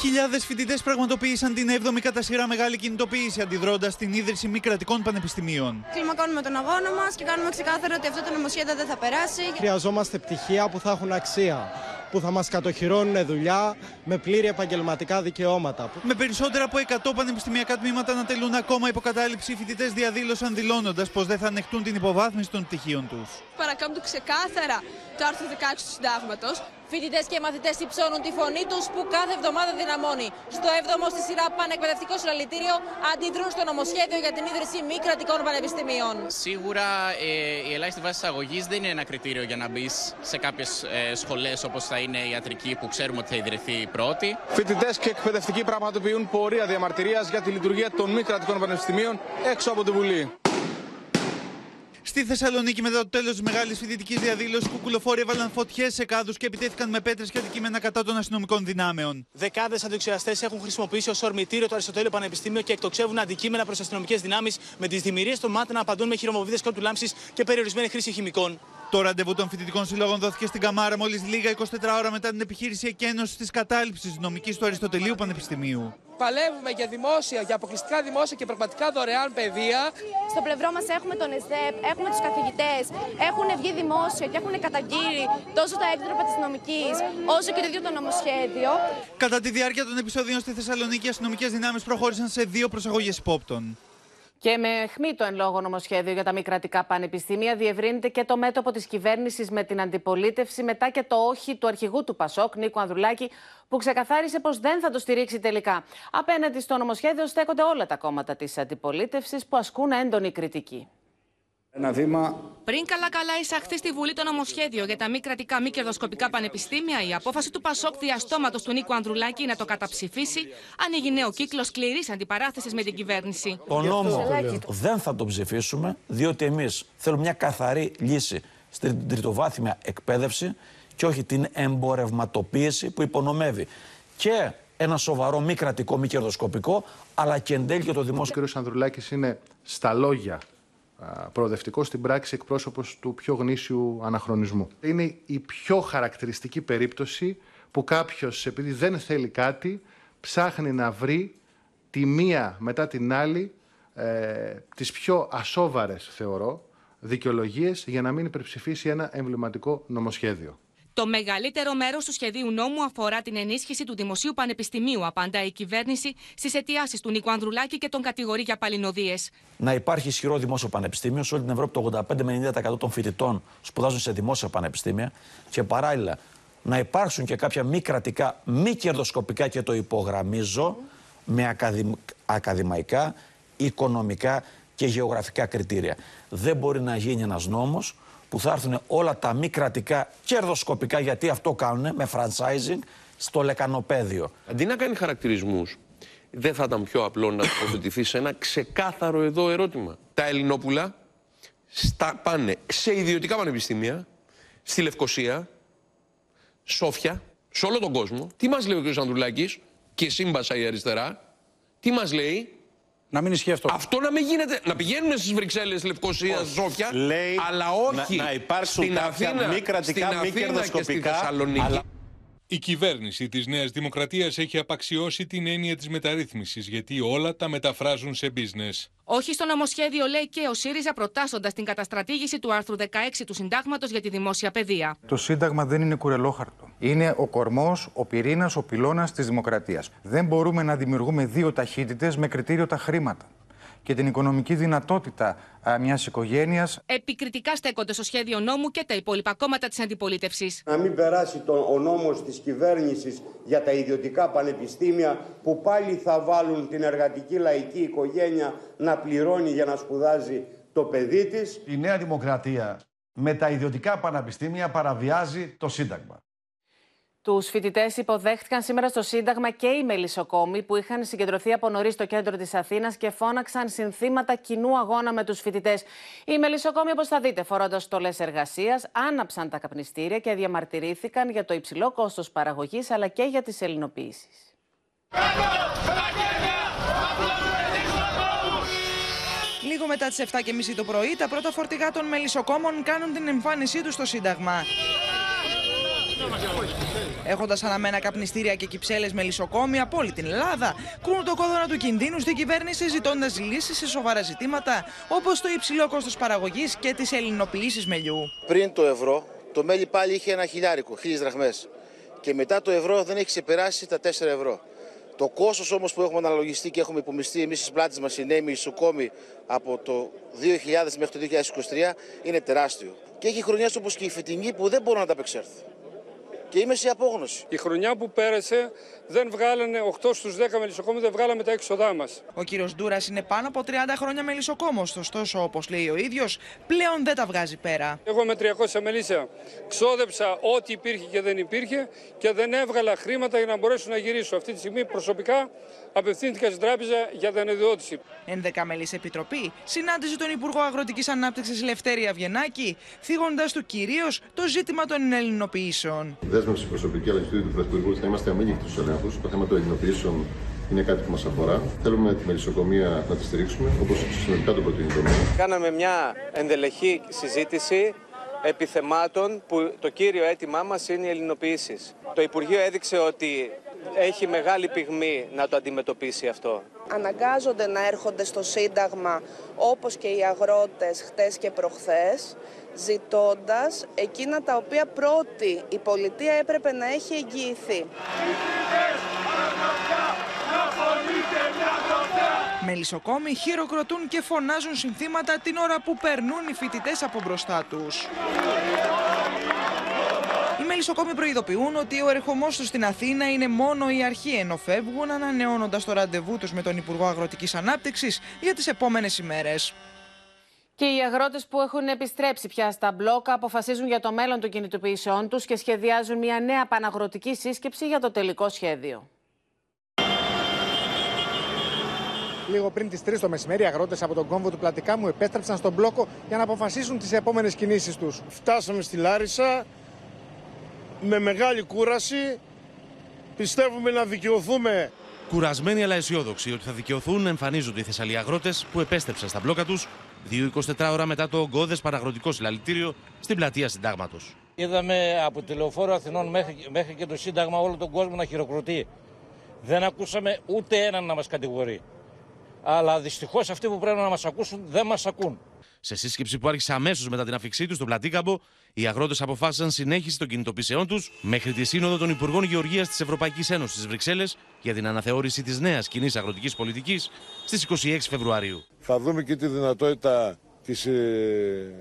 S15: Χιλιάδες φοιτητές πραγματοποίησαν την 7η κατά σειρά μεγάλη κινητοποίηση, αντιδρώντας την ίδρυση μη κρατικών πανεπιστημίων.
S16: Κλιμακώνουμε τον αγώνα μας και κάνουμε ξεκάθαρο ότι αυτό το νομοσχέδιο δεν θα περάσει.
S17: Χρειαζόμαστε πτυχία που θα έχουν αξία που θα μας κατοχυρώνουν δουλειά με πλήρη επαγγελματικά δικαιώματα.
S15: Με περισσότερα από 100 πανεπιστημιακά τμήματα να τελούν ακόμα υποκατάληψη, οι φοιτητές διαδήλωσαν δηλώνοντας πως δεν θα ανεχτούν την υποβάθμιση των πτυχίων τους.
S16: Παρακάμπτουν ξεκάθαρα το άρθρο 16 του Συντάγματος.
S18: Φοιτητές και μαθητές υψώνουν τη φωνή τους που κάθε εβδομάδα δυναμώνει. Στο 7ο στη σειρά πανεκπαιδευτικό συλλαλητήριο αντιδρούν στο νομοσχέδιο για την ίδρυση μη κρατικών πανεπιστημίων.
S19: Σίγουρα ε, η ελάχιστη βάση αγωγής δεν είναι ένα κριτήριο για να μπεις σε κάποιες ε, σχολές όπως θα είναι η ιατρική που ξέρουμε ότι θα ιδρυθεί πρώτη.
S20: Φοιτητές και εκπαιδευτικοί πραγματοποιούν πορεία διαμαρτυρίας για τη λειτουργία των μη κρατικών πανεπιστημίων έξω από τη Βουλή.
S15: Στη Θεσσαλονίκη, μετά το τέλος της μεγάλης φοιτητικής διαδήλωσης, κουκουλοφόροι έβαλαν φωτιές σε κάδους και επιτέθηκαν με πέτρες και αντικείμενα κατά των αστυνομικών δυνάμεων.
S21: Δεκάδες αντιξιαστές έχουν χρησιμοποιήσει ως ορμητήριο το Αριστοτέλειο Πανεπιστήμιο και εκτοξεύουν αντικείμενα προς αστυνομικές δυνάμεις με τις δημιουργίες των μάτων να απαντούν με χειρομοβίδες κότου λάμψη και περιορισμένη χρήση χημικών.
S15: Το ραντεβού των φοιτητικών συλλόγων δόθηκε στην Καμάρα μόλις λίγα 24 ώρα μετά την επιχείρηση εκένωσης της κατάληψης νομικής του Αριστοτελείου Πανεπιστημίου.
S3: Παλεύουμε για δημόσια, για αποκλειστικά δημόσια και πραγματικά δωρεάν παιδεία.
S16: Στο πλευρό μας έχουμε τον ΕΣΔΕΠ, έχουμε τους καθηγητές, έχουν βγει δημόσια και έχουν καταγγείλει τόσο τα έκτροπα της νομικής όσο και το ίδιο το νομοσχέδιο.
S15: Κατά τη διάρκεια των επεισοδίων στη Θεσσαλονίκη, οι αστυνομικές δυνάμεις προχώρησαν σε δύο προσαγωγές υπόπτων.
S2: Και με αιχμή το εν λόγω νομοσχέδιο για τα μη κρατικά πανεπιστήμια διευρύνεται και το μέτωπο της κυβέρνησης με την αντιπολίτευση μετά και το όχι του αρχηγού του Πασόκ, Νίκο Ανδρουλάκη, που ξεκαθάρισε πως δεν θα το στηρίξει τελικά. Απέναντι στο νομοσχέδιο στέκονται όλα τα κόμματα της αντιπολίτευσης που ασκούν έντονη κριτική.
S20: Ένα βήμα.
S18: Πριν καλά-καλά εισαχθεί στη Βουλή το νομοσχέδιο για τα μη κρατικά μη κερδοσκοπικά πανεπιστήμια, η απόφαση του Πασόκ διαστόματος του Νίκου Ανδρουλάκη να το καταψηφίσει ανοίγει νέο κύκλο σκληρής αντιπαράθεσης με την κυβέρνηση.
S22: Το νόμο δεν θα το ψηφίσουμε, διότι εμείς θέλουμε μια καθαρή λύση στην τριτοβάθμια εκπαίδευση και όχι την εμπορευματοποίηση που υπονομεύει και ένα σοβαρό μη κρατικό, μη κερδοσκοπικό, αλλά και εν τέλει και το δημόσιο.
S20: Ο κ. Ανδρουλάκης είναι στα λόγια
S23: προοδευτικός, στην πράξη εκπρόσωπος του πιο γνήσιου αναχρονισμού. Είναι η πιο χαρακτηριστική περίπτωση που κάποιος, επειδή δεν θέλει κάτι, ψάχνει να βρει τη μία μετά την άλλη ε, τις πιο ασόβαρες, θεωρώ, δικαιολογίες για να μην υπερψηφίσει ένα εμβληματικό νομοσχέδιο.
S18: Το μεγαλύτερο μέρος του σχεδίου νόμου αφορά την ενίσχυση του Δημοσίου Πανεπιστημίου, απαντά η κυβέρνηση στις αιτιάσεις του Νίκο Ανδρουλάκη και τον κατηγορεί για παλινοδίες.
S22: Να υπάρχει ισχυρό δημόσιο πανεπιστήμιο. Σε όλη την Ευρώπη το 85 με 90% των φοιτητών σπουδάζουν σε δημόσια πανεπιστήμια και παράλληλα να υπάρξουν και κάποια μη κρατικά, μη κερδοσκοπικά και το υπογραμμίζω με ακαδημαϊκά, οικονομικά και γεωγραφικά κριτήρια. Δεν μπορεί να γίνει ένας νόμος που θα έρθουν όλα τα μη κρατικά κερδοσκοπικά, γιατί αυτό κάνουν με franchising, στο λεκανοπέδιο.
S14: Αντί να κάνει χαρακτηρισμούς, δεν θα ήταν πιο απλό να τοποθετηθεί σε ένα ξεκάθαρο εδώ ερώτημα. Τα Ελληνόπουλα στα, πάνε σε ιδιωτικά πανεπιστήμια, στη Λευκοσία, Σόφια, σε όλο τον κόσμο. Τι μας λέει ο κ. Ανδρουλάκης και σύμπασα η αριστερά, τι μας λέει,
S22: να μην ισχύει αυτό.
S14: Αυτό να μην γίνεται. Να πηγαίνουμε στις Βρυξέλλες, Λευκοσία, Ζόφια.
S22: Λέει
S14: αλλά όχι
S22: να, να υπάρξουν
S14: στην
S22: κάποια
S14: Αθήνα,
S22: μη κρατικά,
S14: στην
S22: μη
S14: Αθήνα
S22: κερδοσκοπικά.
S14: Και στη Θεσσαλονίκη.
S22: Αλλά...
S4: Η κυβέρνηση της Νέας Δημοκρατίας έχει απαξιώσει την έννοια της μεταρρύθμισης γιατί όλα τα μεταφράζουν σε business.
S18: Όχι στο νομοσχέδιο, λέει και ο ΣΥΡΙΖΑ, προτάσσοντας την καταστρατήγηση του άρθρου 16 του Συντάγματος για τη δημόσια παιδεία.
S24: Το Σύνταγμα δεν είναι κουρελόχαρτο. Είναι ο κορμός, ο πυρήνας, ο πυλώνας της δημοκρατίας. Δεν μπορούμε να δημιουργούμε δύο ταχύτητες με κριτήριο τα χρήματα και την οικονομική δυνατότητα μιας οικογένειας.
S18: Επικριτικά στέκονται στο σχέδιο νόμου και τα υπόλοιπα κόμματα της αντιπολίτευσης.
S25: Να μην περάσει το, ο νόμος της κυβέρνησης για τα ιδιωτικά πανεπιστήμια που πάλι θα βάλουν την εργατική λαϊκή οικογένεια να πληρώνει για να σπουδάζει το παιδί της.
S26: Η Νέα Δημοκρατία με τα ιδιωτικά πανεπιστήμια παραβιάζει το Σύνταγμα.
S2: Τους φοιτητές υποδέχτηκαν σήμερα στο Σύνταγμα και οι μελισσοκόμοι που είχαν συγκεντρωθεί από νωρίς στο κέντρο της Αθήνας και φώναξαν συνθήματα κοινού αγώνα με τους φοιτητές. Οι μελισσοκόμοι, όπως θα δείτε, φορώντας στολές εργασίας, άναψαν τα καπνιστήρια και διαμαρτυρήθηκαν για το υψηλό κόστος παραγωγής αλλά και για τις ελληνοποιήσει.
S27: Λίγο μετά τις 7.30 το πρωί, τα πρώτα φορτηγά των μελισσοκόμων κάνουν την εμφάνισή τους στο Σύνταγμα. Έχοντας αναμένα καπνιστήρια και κυψέλες με λισοκόμοι από όλη την Ελλάδα, κρούν το κόδωνα του κινδύνου στην κυβέρνηση ζητώντας λύσεις σε σοβαρά ζητήματα όπως το υψηλό κόστος παραγωγής και τις ελληνοποιήσεις μελιού.
S28: Πριν το ευρώ, το μέλι πάλι είχε ένα χιλιάρικο, χίλιες δραχμές. Και μετά το ευρώ δεν έχει ξεπεράσει τα 4 ευρώ. Το κόστος όμως που έχουμε αναλογιστεί και έχουμε υπομειστεί εμείς στις πλάτες μας οι νέοι μισοκόμοι από το 2000 μέχρι το 2023 είναι τεράστιο. Και έχει χρονιέ όπως και η φετινή που δεν μπορούν να τα απεξέλθουν και είμαι σε απόγνωση.
S29: Η χρονιά που πέρασε δεν βγάλανε 8 στους 10 μελισσοκόμους, δεν βγάλαμε τα έξοδά μας.
S27: Ο κύριος Ντούρας είναι πάνω από 30 χρόνια μελισσοκόμος. Ωστόσο, όπως λέει ο ίδιος, πλέον δεν τα βγάζει πέρα.
S29: Εγώ με 300 μελίσια ξόδεψα ό,τι υπήρχε και δεν υπήρχε και δεν έβγαλα χρήματα για να μπορέσω να γυρίσω. Αυτή τη στιγμή προσωπικά απευθύνθηκα στην τράπεζα για την ανεδειώτηση.
S27: Ενδεκαμελή επιτροπή συνάντησε τον Υπουργό Αγροτικής Ανάπτυξης Λευτέρη Αυγενάκη, θίγοντας του κυρίως το ζήτημα των ελληνοποιήσεων.
S30: Δέσμευση προσωπική αλλά του Πρωθυπουργού θα είμαστε αμήλικτοι στους ελέγχους. Το θέμα των ελληνοποιήσεων είναι κάτι που μας αφορά. Θέλουμε τη μελισσοκομεία να τη στηρίξουμε όπως συνολικά το προτείνει το
S31: Κάναμε μια ενδελεχή συζήτηση επιθεμάτων που το κύριο αίτημά μας είναι οι ελληνοποιήσεις. Το Υπουργείο έδειξε ότι έχει μεγάλη πυγμή να το αντιμετωπίσει αυτό.
S32: Αναγκάζονται να έρχονται στο Σύνταγμα όπως και οι αγρότες χτες και προχθές ζητώντας εκείνα τα οποία πρώτη η πολιτεία έπρεπε να έχει εγγυηθεί.
S27: Μελισσοκόμοι χειροκροτούν και φωνάζουν συνθήματα την ώρα που περνούν οι φοιτητές από μπροστά τους. Οι μελισσοκόμοι προειδοποιούν ότι ο ερχομός τους στην Αθήνα είναι μόνο η αρχή, ενώ φεύγουν ανανεώνοντας το ραντεβού τους με τον Υπουργό Αγροτικής Ανάπτυξης για τις επόμενες ημέρες.
S2: Και οι αγρότες που έχουν επιστρέψει πια στα μπλόκα αποφασίζουν για το μέλλον των κινητοποιήσεών τους και σχεδιάζουν μια νέα παναγροτική σύσκεψη για το τελικό σχέδιο.
S33: Λίγο πριν τις 3 το μεσημέρι, οι αγρότες από τον κόμβο του Πλατικά μου επέστρεψαν στον μπλόκο για να αποφασίσουν τις επόμενες κινήσεις τους.
S34: Φτάσαμε στη Λάρισα με μεγάλη κούραση. Πιστεύουμε να δικαιωθούμε.
S35: Κουρασμένοι αλλά αισιόδοξοι ότι θα δικαιωθούν, εμφανίζονται οι Θεσσαλοί αγρότε που επέστρεψαν στα μπλόκα τους 2-24 ώρα μετά το ογκώδες παραγροτικό συλλαλητήριο στην πλατεία Συντάγματος.
S36: Είδαμε από τη λεωφόρο Αθηνών μέχρι, μέχρι και το Σύνταγμα όλο τον κόσμο να χειροκροτεί. Δεν ακούσαμε ούτε έναν να μας κατηγορεί. Αλλά δυστυχώς αυτοί που πρέπει να μας ακούσουν δεν μας ακούν.
S35: Σε σύσκεψη που άρχισε αμέσως μετά την αφήξή τους στον Πλατήκαμπο, οι αγρότες αποφάσισαν συνέχιση των κινητοποιήσεών τους μέχρι τη Σύνοδο των Υπουργών Γεωργίας της Ευρωπαϊκής Ένωσης στι Βρυξέλλες για την αναθεώρηση της νέας κοινής αγροτικής πολιτικής στις 26 Φεβρουαρίου.
S37: Θα δούμε και τη δυνατότητα της ε,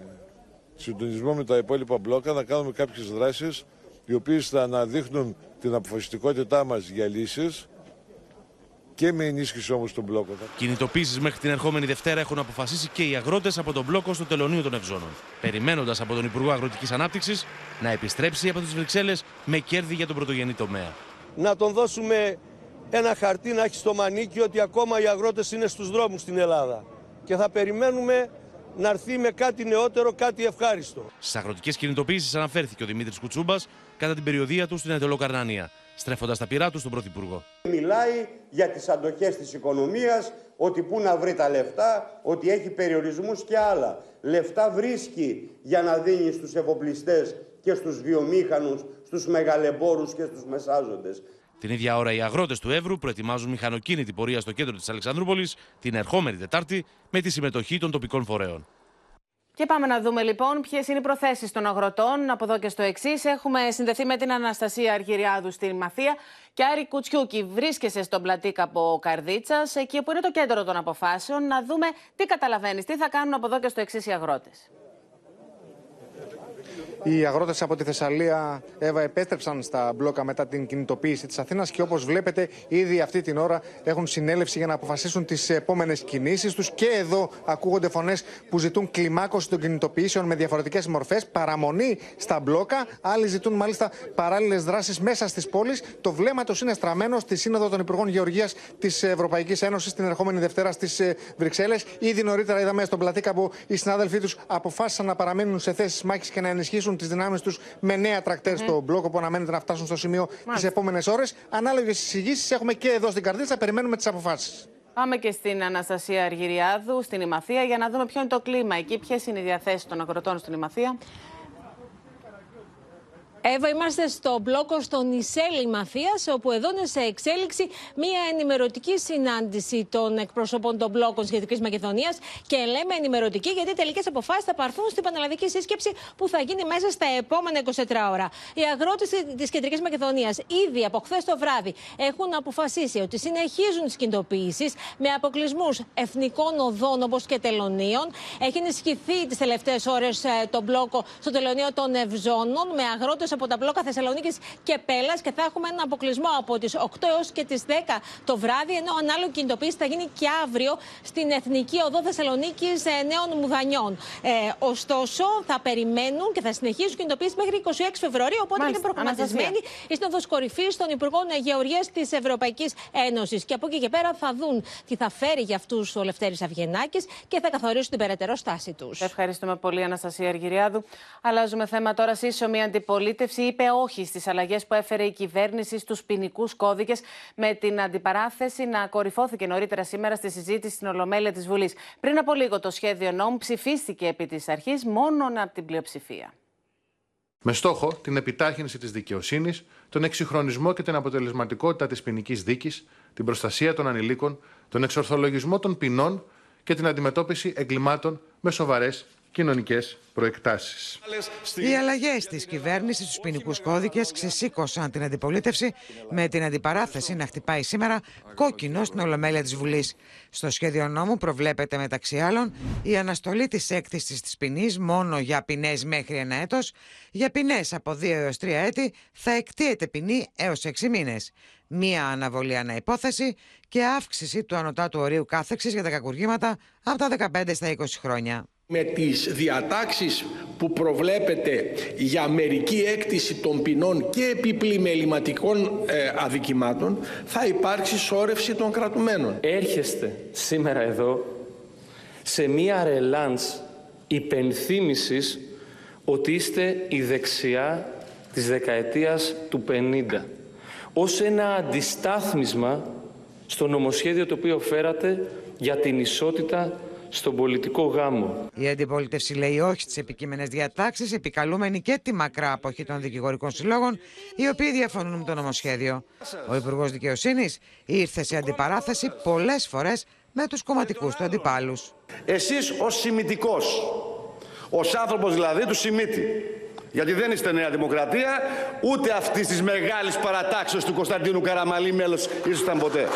S37: συντονισμού με τα υπόλοιπα μπλόκα να κάνουμε κάποιες δράσεις οι οποίες θα αναδείχνουν την αποφασιστικότητά μας για λύσεις και με ενίσχυση όμως τον μπλόκο.
S35: Κινητοποίησει μέχρι την ερχόμενη Δευτέρα έχουν αποφασίσει και οι αγρότες από τον μπλόκο στο τελωνίο των Ευζώνων. Περιμένοντας από τον Υπουργό Αγροτικής Ανάπτυξης να επιστρέψει από τις Βρυξέλλες με κέρδη για τον πρωτογενή τομέα.
S38: Να τον δώσουμε ένα χαρτί να έχει στο μανίκι ότι ακόμα οι αγρότες είναι στους δρόμους στην Ελλάδα. Και θα περιμένουμε να έρθει με κάτι νεότερο, κάτι ευχάριστο.
S35: Στι αγροτικές κινητοποίησεις αναφέρθηκε ο Δημήτρης Κουτσούμπας κατά την περιοδία του στην Εντελοκαρνανία στρέφοντας τα πειρά του στον Πρωθυπουργό.
S25: Μιλάει για τις αντοχές της οικονομίας, ότι πού να βρει τα λεφτά, ότι έχει περιορισμούς και άλλα. Λεφτά βρίσκει για να δίνει στους εφοπλιστές και στους βιομήχανους, στους μεγαλεμπόρους και στους μεσάζοντες.
S35: Την ίδια ώρα οι αγρότες του Εύρου προετοιμάζουν μηχανοκίνητη πορεία στο κέντρο της Αλεξανδρούπολης την ερχόμενη Τετάρτη με τη συμμετοχή των τοπικών φορέων.
S2: Και πάμε να δούμε λοιπόν ποιες είναι οι προθέσεις των αγροτών. Από εδώ και στο εξής, έχουμε συνδεθεί με την Αναστασία Αργυριάδου στην Μαθία. Και Άρη Κουτσιούκη, βρίσκεσαι στον πλατήκαπο Καρδίτσας, εκεί που είναι το κέντρο των αποφάσεων. Να δούμε τι καταλαβαίνεις, τι θα κάνουν από εδώ και στο εξής οι αγρότες.
S33: Οι αγρότες από τη Θεσσαλία, Εύα, επέστρεψαν στα μπλόκα μετά την κινητοποίηση της Αθήνας και όπως βλέπετε, ήδη αυτή την ώρα έχουν συνέλευση για να αποφασίσουν τις επόμενες κινήσεις τους. Και εδώ ακούγονται φωνές που ζητούν κλιμάκωση των κινητοποιήσεων με διαφορετικές μορφές, παραμονή στα μπλόκα. Άλλοι ζητούν μάλιστα παράλληλες δράσεις μέσα στις πόλεις. Το βλέμμα τους είναι στραμμένο στη Σύνοδο των Υπουργών Γεωργίας της Ευρωπαϊκής Ένωσης την ερχόμενη Δευτέρα στις ε, Βρυξέλλες. Ήδη νωρίτερα είδαμε στον πλατήκα που οι συνάδελφοί τους αποφάσισαν να παραμείνουν σε θέσεις μάχης και να ενισχύσουν τις δυνάμεις τους με νέα τρακτέρ στο μπλόκο που αναμένεται να φτάσουν στο σημείο τις επόμενες ώρες. Ανάλογες εισηγήσεις έχουμε και εδώ στην Καρδίτσα. Περιμένουμε τις αποφάσεις.
S2: Πάμε και στην Αναστασία Αργυριάδου, στην Ημαθία, για να δούμε ποιο είναι το κλίμα εκεί, ποιες είναι οι διαθέσεις των αγροτών στην Ημαθία.
S39: Εύα, είμαστε στο μπλόκο στο Νησέλη Μαθία, όπου εδώ είναι σε εξέλιξη μία ενημερωτική συνάντηση των εκπροσώπων των μπλόκων σχετική Μακεδονίας. Και λέμε ενημερωτική, γιατί οι τελικές αποφάσεις θα πάρθουν στην πανελλαδική σύσκεψη που θα γίνει μέσα στα επόμενα 24 ώρα. Οι αγρότες της Κεντρικής Μακεδονίας ήδη από χθες το βράδυ έχουν αποφασίσει ότι συνεχίζουν τις κινητοποιήσεις με αποκλεισμούς εθνικών οδών όπως και τελωνίων. Έχει ενισχυθεί τις τελευταίες ώρες ε, το μπλόκο στο τελωνίο των Ευζώνων με αγρότες από τα μπλόκα Θεσσαλονίκης και Πέλας και θα έχουμε έναν αποκλεισμό από τις 8 έως και τις 10 το βράδυ. Ενώ ανάλογη κινητοποίηση θα γίνει και αύριο στην Εθνική Οδό Θεσσαλονίκης Νέων Μουδανιών. Ε, ωστόσο, θα περιμένουν και θα συνεχίσουν κινητοποίηση μέχρι 26 Φεβρουαρίου. Οπότε Μάλιστα, είναι προγραμματισμένη η Σύνοδο Κορυφής των Υπουργών Γεωργίας της Ευρωπαϊκής Ένωσης. Και από εκεί και πέρα θα δουν τι θα φέρει για αυτούς ο Λευτέρης Αυγενάκης και θα καθορίσουν την περαιτέρω στάση τους.
S2: Ευχαριστούμε πολύ, Αναστασία Αργυριάδου. Αλλάζουμε θέμα τώρα. Σύσσωμη αντιπολίτευση είπε όχι στις αλλαγές που έφερε η κυβέρνηση στους ποινικούς κώδικες, με την αντιπαράθεση να κορυφώθηκε νωρίτερα σήμερα στη συζήτηση στην Ολομέλεια της Βουλής. Πριν από λίγο, το σχέδιο νόμου ψηφίστηκε επί της αρχής μόνο από την πλειοψηφία.
S23: Με στόχο την επιτάχυνση της δικαιοσύνης, τον εξυγχρονισμό και την αποτελεσματικότητα της ποινικής δίκης, την προστασία των ανηλίκων, τον εξορθολογισμό των ποινών και την αντιμετώπιση εγκλημάτων με σοβαρές κοινωνικές προεκτάσεις.
S40: Οι αλλαγές της κυβέρνησης στου ποινικούς κώδικες ξεσήκωσαν την αντιπολίτευση με την αντιπαράθεση να χτυπάει σήμερα κόκκινο στην Ολομέλεια της Βουλής. Στο σχέδιο νόμου προβλέπεται μεταξύ άλλων η αναστολή της έκθεσης της ποινής μόνο για ποινές μέχρι ένα έτος. Για ποινές από 2 έως 3 έτη θα εκτίεται ποινή έως 6 μήνες. Μία αναβολή αναϋπόθεση και αύξηση του ανωτάτου ορίου κάθεξης για τα κακουργήματα από τα 15 στα 20 χρόνια
S41: με τις διατάξεις που προβλέπεται για μερική έκτηση των ποινών και επιπλή με ε, αδικημάτων θα υπάρξει σώρευση των κρατουμένων.
S42: Έρχεστε σήμερα εδώ σε μία ρελάνς υπενθύμησης ότι είστε η δεξιά της δεκαετίας του 50 ως ένα αντιστάθμισμα στο νομοσχέδιο το οποίο φέρατε για την ισότητα στον πολιτικό γάμο.
S40: Η αντιπολίτευση λέει όχι στις επικείμενες διατάξεις, επικαλούμενη και τη μακρά αποχή των δικηγορικών συλλόγων, οι οποίοι διαφωνούν με το νομοσχέδιο. Ο Υπουργός Δικαιοσύνης ήρθε σε αντιπαράθεση πολλές φορές με τους κομματικούς του αντιπάλους.
S43: Εσείς ως σημητικός, ως άνθρωπος δηλαδή του Σιμίτη, γιατί δεν είστε Νέα Δημοκρατία, ούτε αυτής της μεγάλης παρατάξεως του Κωνσταντίνου Καραμαλή μέλος ήσασταν ποτέ.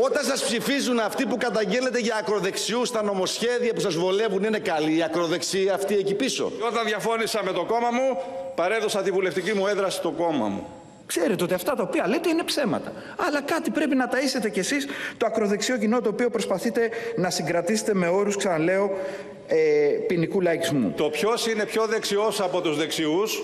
S43: Όταν σας ψηφίζουν αυτοί που καταγγέλλετε για ακροδεξιούς στα νομοσχέδια που σας βολεύουν είναι καλή η ακροδεξία αυτή εκεί πίσω.
S44: Και όταν διαφώνησα με το κόμμα μου, παρέδωσα τη βουλευτική μου έδρα στο κόμμα μου.
S45: Ξέρετε ότι αυτά τα οποία λέτε είναι ψέματα. Αλλά κάτι πρέπει να ταΐσετε κι εσείς το ακροδεξιό κοινό το οποίο προσπαθείτε να συγκρατήσετε με όρους, ξαναλέω, ε, ποινικού λαϊκισμού.
S44: Το ποιος είναι πιο δεξιός από τους δεξιούς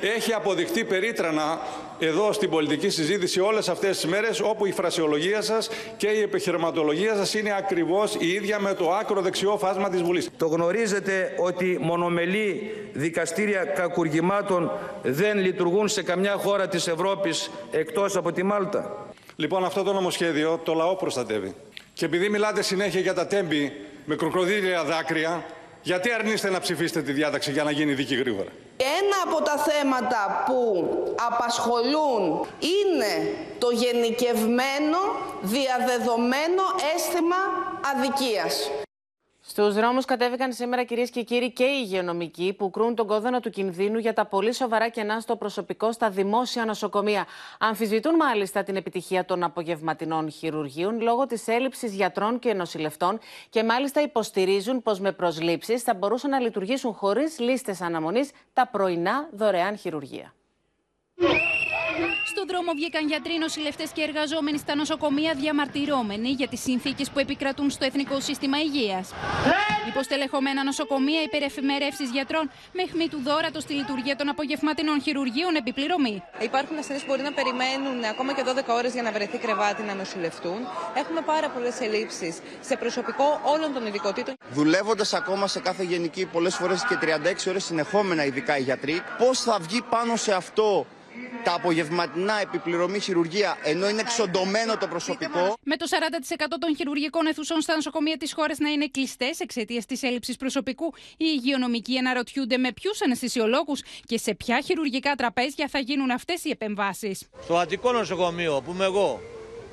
S44: έχει αποδειχτεί περίτρανα εδώ στην πολιτική συζήτηση όλες αυτές τις μέρες όπου η φρασιολογία σας και η επιχειρηματολογία σας είναι ακριβώς η ίδια με το άκρο δεξιό φάσμα της Βουλής.
S45: Το γνωρίζετε ότι μονομελή δικαστήρια κακουργημάτων δεν λειτουργούν σε καμιά χώρα της Ευρώπης εκτός από τη Μάλτα;
S44: Λοιπόν αυτό το νομοσχέδιο το λαό προστατεύει. Και επειδή μιλάτε συνέχεια για τα τέμπη με κροκοδίλια δάκρυα, γιατί αρνείστε να ψηφίσετε τη διάταξη για να γίνει δίκη γρήγορα;
S32: Ένα από τα θέματα που απασχολούν είναι το γενικευμένο, διαδεδομένο αίσθημα αδικίας.
S2: Στους δρόμους κατέβηκαν σήμερα, κυρίες και κύριοι, και οι υγειονομικοί που κρούν τον κόδωνα του κινδύνου για τα πολύ σοβαρά κενά στο προσωπικό στα δημόσια νοσοκομεία. Αμφισβητούν μάλιστα την επιτυχία των απογευματινών χειρουργείων λόγω της έλλειψης γιατρών και νοσηλευτών και μάλιστα υποστηρίζουν πως με προσλήψεις θα μπορούσαν να λειτουργήσουν χωρίς λίστες αναμονής τα πρωινά δωρεάν χειρουργεία.
S46: Στο δρόμο βγήκαν γιατροί, νοσηλευτέ και εργαζόμενοι στα νοσοκομεία διαμαρτυρώμενοι για τις συνθήκες που επικρατούν στο Εθνικό Σύστημα Υγείας. Υποστελεχωμένα νοσοκομεία, υπερεφημερεύσει γιατρών, με χμή του δόρατος στη λειτουργία των απογευματινών χειρουργείων επιπληρωμή.
S32: Υπάρχουν ασθενείς που μπορεί να περιμένουν ακόμα και 12 ώρες για να βρεθεί κρεβάτι να νοσηλευτούν. Έχουμε πάρα πολλές ελλείψεις σε προσωπικό όλων των ειδικοτήτων.
S47: Δουλεύοντας ακόμα σε κάθε γενική, πολλές φορές και 36 ώρες συνεχόμενα, ειδικά οι γιατροί, πώς θα βγει πάνω σε αυτό τα απογευματινά επιπληρωμή χειρουργία, ενώ είναι εξοντωμένο το προσωπικό.
S46: Με το 40% των χειρουργικών αιθουσών στα νοσοκομεία της χώρας να είναι κλειστές εξαιτίας της έλλειψης προσωπικού, οι υγειονομικοί αναρωτιούνται με ποιους αναισθησιολόγους και σε ποια χειρουργικά τραπέζια θα γίνουν αυτές οι επεμβάσεις.
S48: Στο Αττικό νοσοκομείο που είμαι εγώ,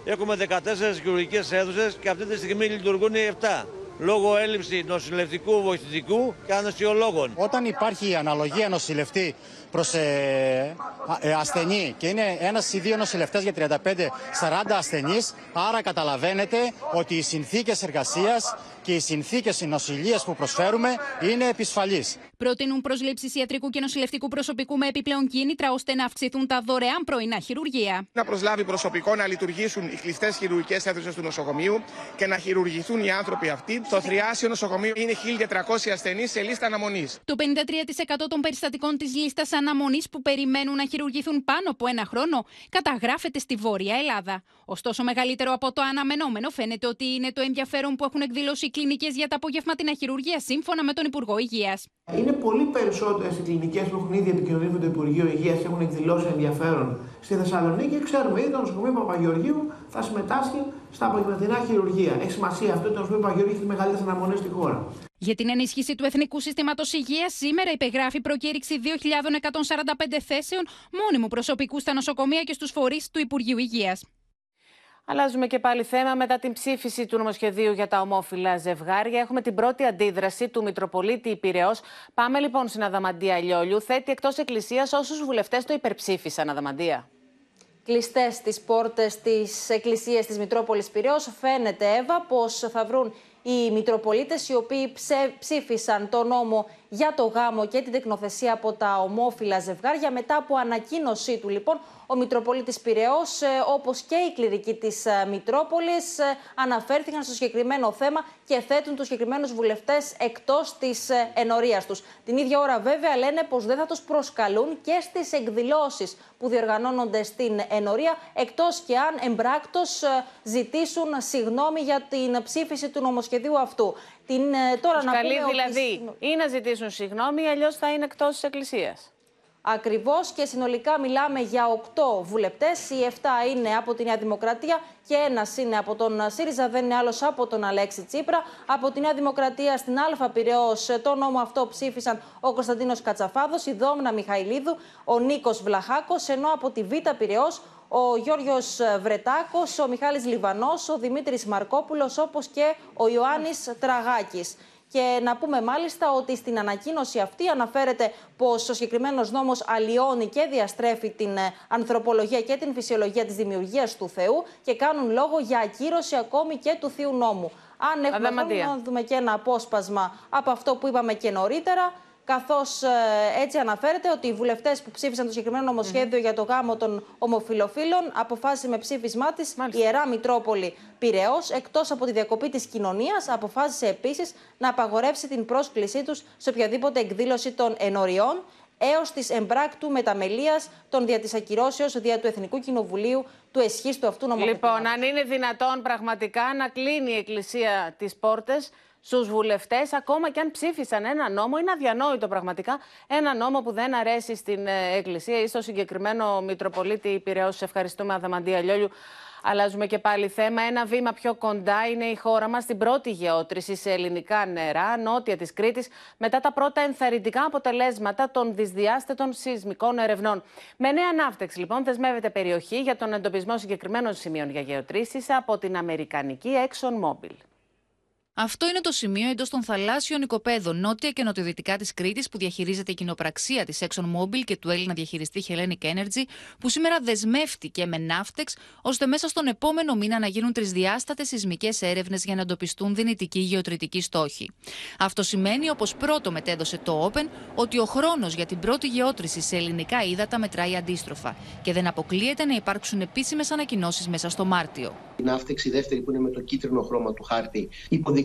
S48: έχουμε 14 χειρουργικές αίθουσες και αυτή τη στιγμή λειτουργούν 7 λόγω έλλειψης νοσηλευτικού βοηθητικού και ανοσιολόγων.
S33: Όταν υπάρχει αναλογία νοσηλευτή προς ε, ε, ασθενή. Και είναι ένας ή δύο νοσηλευτές για 35-40 ασθενείς, άρα καταλαβαίνετε ότι οι συνθήκες εργασίας και οι συνθήκες νοσηλεία που προσφέρουμε είναι επισφαλείς.
S46: Προτείνουν προσλήψεις ιατρικού και νοσηλευτικού προσωπικού με επιπλέον κίνητρα ώστε να αυξηθούν τα δωρεάν πρωινά χειρουργεία.
S49: Να προσλάβει προσωπικό να λειτουργήσουν οι κλειστές χειρουργικές αίθουσες του νοσοκομείου και να χειρουργηθούν οι άνθρωποι αυτοί. Στο θριάσιο νοσοκομείο είναι 1.400 ασθενείς σε λίστα αναμονής.
S46: Το 53% των περιστατικών της λίστας αναμονής που περιμένουν να χειρουργηθούν πάνω από ένα χρόνο καταγράφεται στη Βόρεια Ελλάδα. Ωστόσο, μεγαλύτερο από το αναμενόμενο φαίνεται ότι είναι το ενδιαφέρον που έχουν εκδηλώσει οι κλινικές για τα απογευματινά χειρουργία, σύμφωνα με τον Υπουργό Υγείας.
S50: Είναι πολύ περισσότερες οι κλινικές που έχουν ήδη επικοινωνήσει με το Υπουργείο Υγείας και έχουν εκδηλώσει ενδιαφέρον στη Θεσσαλονίκη. Ξέρουμε ήδη το νοσοκομείο Παπαγεωργίου θα συμμετάσχει στα απογευματινά χειρουργία. Έχει σημασία αυτό το νοσοκομείο Παπαγεωργίου έχει τις μεγαλύτερες αναμονές στη χώρα.
S46: Για την ενίσχυση του Εθνικού Συστήματος Υγείας, σήμερα υπεγράφει προκήρυξη 2.145 θέσεων μόνιμου προσωπικού στα νοσοκομεία και στους φορείς του Υπουργείου Υγείας.
S2: Αλλάζουμε και πάλι θέμα. Μετά την ψήφιση του νομοσχεδίου για τα ομόφυλα ζευγάρια, έχουμε την πρώτη αντίδραση του Μητροπολίτη Υπηρεό. Πάμε λοιπόν στην Αδαμαντία Λιόλιου. Θέτει εκτός Εκκλησίας όσους βουλευτές το υπερψήφισαν, Αδαμαντία.
S51: Κλειστές τις πόρτες της Εκκλησίας της Μητρόπολης Πυραιό, φαίνεται, Εύα, πως θα βρουν οι Μητροπολίτες οι οποίοι ψήφισαν το νόμο για το γάμο και την τεκνοθεσία από τα ομόφυλα ζευγάρια. Μετά από ανακοίνωσή του, λοιπόν, ο Μητροπολίτης Πυραιός, ε, όπως και η κληρική της ε, Μητρόπολης, ε, αναφέρθηκαν στο συγκεκριμένο θέμα και θέτουν τους συγκεκριμένους βουλευτές εκτός της ενορίας τους. Την ίδια ώρα, βέβαια, λένε πως δεν θα τους προσκαλούν και στις εκδηλώσεις που διοργανώνονται στην ενορία, εκτός και αν εμπράκτος ζητήσουν συγνώμη για την ψήφιση του νομοσχεδίου αυτού.
S2: Την, τώρα να πούμε δηλαδή ότι... ή να ζητήσουν συγγνώμη, αλλιώς θα είναι εκτός της Εκκλησίας.
S51: Ακριβώς και συνολικά μιλάμε για 8 βουλευτές. Οι 7 είναι από τη Νέα Δημοκρατία και ένας είναι από τον ΣΥΡΙΖΑ, δεν είναι άλλος από τον Αλέξη Τσίπρα. Από τη Νέα Δημοκρατία στην Α Πυραιό, το νόμο αυτό ψήφισαν ο Κωνσταντίνος Κατσαφάδος, η Δόμνα Μιχαηλίδου, ο Νίκος Βλαχάκος, ενώ από τη Β Πυραιό ο Γιώργο Βρετάκος, ο Μιχάλης Λιβανός, ο Δημήτρης Μαρκόπουλος, όπως και ο Ιωάννης Τραγάκης. Και να πούμε μάλιστα ότι στην ανακοίνωση αυτή αναφέρεται πως ο συγκεκριμένος νόμος αλλοιώνει και διαστρέφει την ε, ανθρωπολογία και την φυσιολογία της δημιουργίας του Θεού και κάνουν λόγο για ακύρωση ακόμη και του Θείου Νόμου. Αν έχουμε να δούμε και ένα απόσπασμα από αυτό που είπαμε και νωρίτερα, καθώς ε, έτσι αναφέρεται ότι οι βουλευτές που ψήφισαν το συγκεκριμένο για το γάμο των ομοφιλοφίλων αποφάσισε με ψήφισμά της η Ιερά Μητρόπολη Πυραιό, εκτός από τη διακοπή της κοινωνίας, αποφάσισε επίσης να απαγορεύσει την πρόσκλησή τους σε οποιαδήποτε εκδήλωση των ενωριών έως της εμπράκτου μεταμελία των δια της ακυρώσεως δια του Εθνικού Κοινοβουλίου του εσχίστου αυτού νομοθετήματος.
S2: Λοιπόν, αν είναι δυνατόν πραγματικά να κλείνει η Εκκλησία τις πόρτες στους βουλευτές, ακόμα και αν ψήφισαν ένα νόμο, είναι αδιανόητο πραγματικά ένα νόμο που δεν αρέσει στην ε, Εκκλησία ή στο συγκεκριμένο Μητροπολίτη Πυραιό. Σε ευχαριστούμε, Αδαμαντία Λιόλιου. Αλλάζουμε και πάλι θέμα. Ένα βήμα πιο κοντά είναι η χώρα μας στην πρώτη γεώτρηση σε ελληνικά νερά, νότια της Κρήτης, μετά τα πρώτα ενθαρρυντικά αποτελέσματα των δυσδιάστατων σεισμικών ερευνών. Με νέα ναύτεξη, λοιπόν, δεσμεύεται περιοχή για τον εντοπισμό συγκεκριμένων σημείων για γεωτρήσεις από την Αμερικανική ExxonMobil.
S52: Αυτό είναι το σημείο εντός των θαλάσσιων οικοπαίδων νότια και νοτιοδυτικά της Κρήτης που διαχειρίζεται η κοινοπραξία της ExxonMobil και του Έλληνα διαχειριστή Hellenic Energy, που σήμερα δεσμεύτηκε με ναύτεξ ώστε μέσα στον επόμενο μήνα να γίνουν τρισδιάστατες σεισμικές έρευνες για να εντοπιστούν δυνητικοί γεωτρητικοί στόχοι. Αυτό σημαίνει, όπως πρώτο μετέδωσε το Open, ότι ο χρόνος για την πρώτη γεώτρηση σε ελληνικά ύδατα μετράει αντίστροφα και δεν αποκλείεται να υπάρξουν επίσημες ανακοινώσεις μέσα στο Μάρτιο.
S53: Η ναύτεξη δεύτερη που είναι με το κίτρινο χρώμα του χάρτη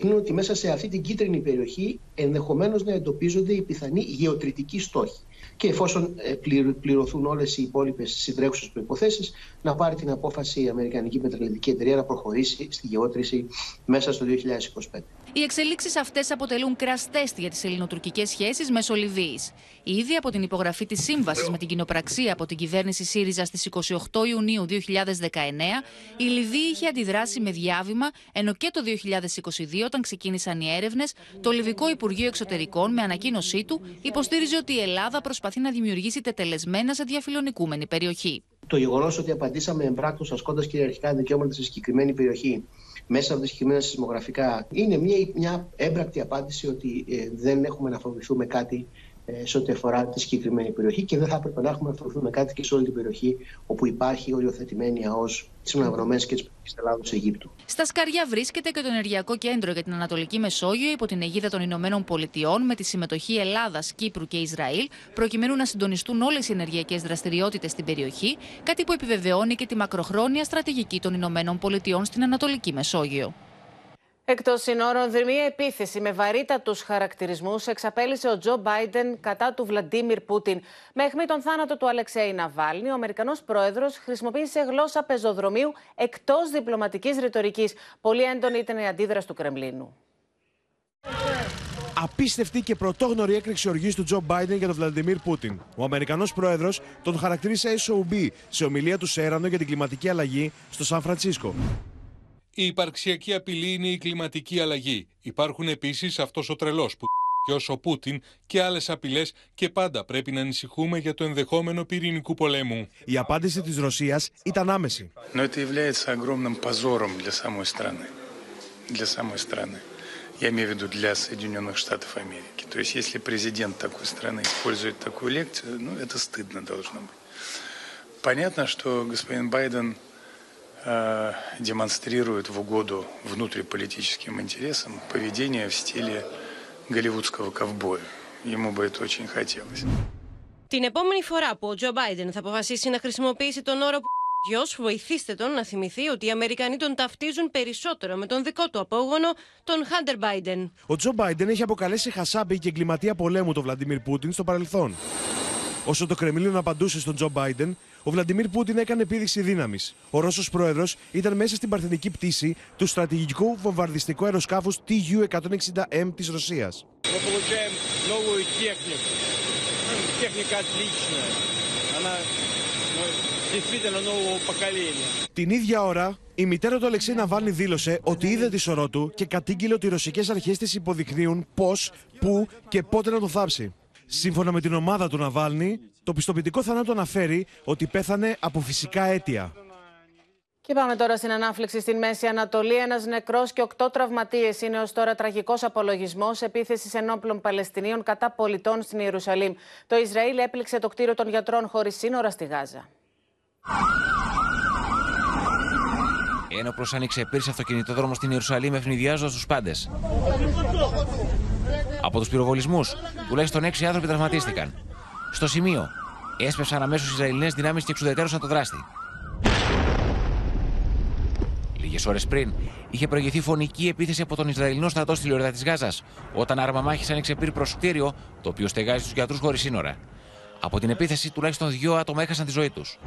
S53: υποδεικνύουν ότι μέσα σε αυτή την κίτρινη περιοχή ενδεχομένως να εντοπίζονται οι πιθανοί γεωτρητικοί στόχοι. Και εφόσον ε, πληρωθούν όλες οι υπόλοιπες συντρέχουσες προποθέσει, να πάρει την απόφαση η Αμερικανική Πετρελαϊκή Εταιρεία να προχωρήσει στη γεώτρηση μέσα στο 2025.
S52: Οι εξελίξεις αυτές αποτελούν κραστέστη για τις ελληνοτουρκικές σχέσεις μέσω Λιβύη. Ήδη από την υπογραφή της σύμβασης με την κοινοπραξία από την κυβέρνηση ΣΥΡΙΖΑ στις 28 Ιουνίου 2019, η Λιβύη είχε αντιδράσει με διάβημα, ενώ και το 2022, όταν ξεκίνησαν οι έρευνες, το Λιβικό Υπουργείο Εξωτερικών, με ανακοίνωσή του, υποστήριζε ότι η Ελλάδα προσπαθεί να δημιουργήσει τετελεσμένα σε διαφιλονικούμενη περιοχή.
S53: Το γεγονός ότι απαντήσαμε εμπράκτω ασκώντας κυριαρχικά δικαιώματα σε συγκεκριμένη περιοχή μέσα από τα συγκεκριμένα σεισμογραφικά. Είναι μια, μια έμπρακτη απάντηση ότι ε, δεν έχουμε να φοβηθούμε κάτι ε, σε ό,τι αφορά τη συγκεκριμένη περιοχή και δεν θα έπρεπε να έχουμε να φοβηθούμε κάτι και σε όλη την περιοχή όπου υπάρχει οριοθετημένη ΑΟΣ τι αναγνωμένε και της Ελλάδο-Αιγύπτου.
S52: Στα Σκαριά βρίσκεται και το Ενεργειακό Κέντρο για την Ανατολική Μεσόγειο υπό την αιγίδα των Ηνωμένων Πολιτειών με τη συμμετοχή Ελλάδας, Κύπρου και Ισραήλ, προκειμένου να συντονιστούν όλες οι ενεργειακές δραστηριότητες στην περιοχή, κάτι που επιβεβαιώνει και τη μακροχρόνια στρατηγική των Ηνωμένων Πολιτειών στην Ανατολική Μεσόγειο.
S2: Εκτό συνόρων, δρυμία επίθεση με βαρύτατου χαρακτηρισμούς εξαπέλυσε ο Τζο Μπάιντεν κατά του Βλαντίμιρ Πούτιν. Με αιχμή τον θάνατο του Αλεξέη Ναβάλνη, ο Αμερικανός πρόεδρος χρησιμοποίησε γλώσσα πεζοδρομίου εκτός διπλωματικής ρητορικής. Πολύ έντονη ήταν η αντίδραση του Κρεμλίνου.
S35: Απίστευτη και πρωτόγνωρη έκρηξη οργής του Τζο Μπάιντεν για τον Βλαντιμίρ Πούτιν. Ο Αμερικανός πρόεδρος τον χαρακτήρισε SOB σε ομιλία του Σέρανο για την κλιματική αλλαγή στο Σαν Φρανσίσκο.
S54: Η υπαρξιακή απειλή είναι η κλιματική αλλαγή. Υπάρχουν επίση αυτό ο τρελό που και ο Πούτιν και άλλε απειλέ και πάντα πρέπει να ανησυχούμε για το ενδεχόμενο πυρηνικού πολέμου.
S35: Η απάντηση τη Ρωσία ήταν άμεση.
S55: Но это является огромным позором для самой страны. Для самой страны. Я имею в виду для Соединенных Штатов Америки. То есть, если президент такой страны использует такую лекцию, ну, это стыдно должно быть. Понятно, что господин Байден э, демонстрирует в угоду внутриполитическим интересам поведение в стиле голливудского ковбоя. Ему бы это очень хотелось.
S56: Την επόμενη φορά που ο Τζο Μπάιντεν θα αποφασίσει να χρησιμοποιήσει τον όρο Γιος, βοηθήστε τον να θυμηθεί ότι οι Αμερικανοί τον ταυτίζουν περισσότερο με τον δικό του απόγονο, τον Χάντερ Μπάιντεν.
S35: Ο Τζο Μπάιντεν έχει αποκαλέσει χασάπη και εγκληματία πολέμου τον Βλαντιμίρ Πούτιν στο παρελθόν. Όσο το Κρεμλίνο απαντούσε στον Τζο Μπάιντεν, ο Βλαντιμίρ Πούτιν έκανε επίδειξη δύναμης. Ο Ρώσος πρόεδρος ήταν μέσα στην παρθενική πτήση του στρατηγικού βομβαρδιστικού αεροσκάφους TU-160M
S57: της Ρωσίας.
S35: Την ίδια ώρα, η μητέρα του Αλεξέη Ναβάλνη δήλωσε ότι είδε τη σωρό του και κατήγγειλε ότι οι ρωσικές αρχές της υποδεικνύουν πώς, πού και πότε να το θάψει. Σύμφωνα με την ομάδα του Ναβάλνη, το πιστοποιητικό θανάτου αναφέρει ότι πέθανε από φυσικά αίτια.
S2: Και πάμε τώρα στην ανάφλεξη στην Μέση Ανατολή. Ένας νεκρός και οκτώ τραυματίες είναι ως τώρα τραγικός απολογισμός επίθεσης ενόπλων Παλαιστινίων κατά πολιτών στην Ιερουσαλήμ. Το Ισραήλ έπληξε το κτίριο των γιατρών χωρίς σύνορα στη Γάζα.
S58: Ένοπλος άνοιξε επίση αυτοκινητόδρομο στην Ιερουσαλήμ ευνηδιάζοντας τους πάντες. Από τους πυροβολισμούς, τουλάχιστον έξι άνθρωποι τραυματίστηκαν. Στο σημείο, έσπευσαν αμέσως Ισραηλινές δυνάμεις και εξουδετερώσαν το δράστη. Λίγες ώρες πριν, είχε προηγηθεί φωνική επίθεση από τον Ισραηλινό στρατό στη Λιωρίδα της Γάζας, όταν άρμα μάχης άνοιξε πύρ προς κτίριο, το οποίο στεγάζει τους γιατρούς χωρίς σύνορα. Από την επίθεση, τουλάχιστον δύο άτομα έχασαν τη ζωή τους.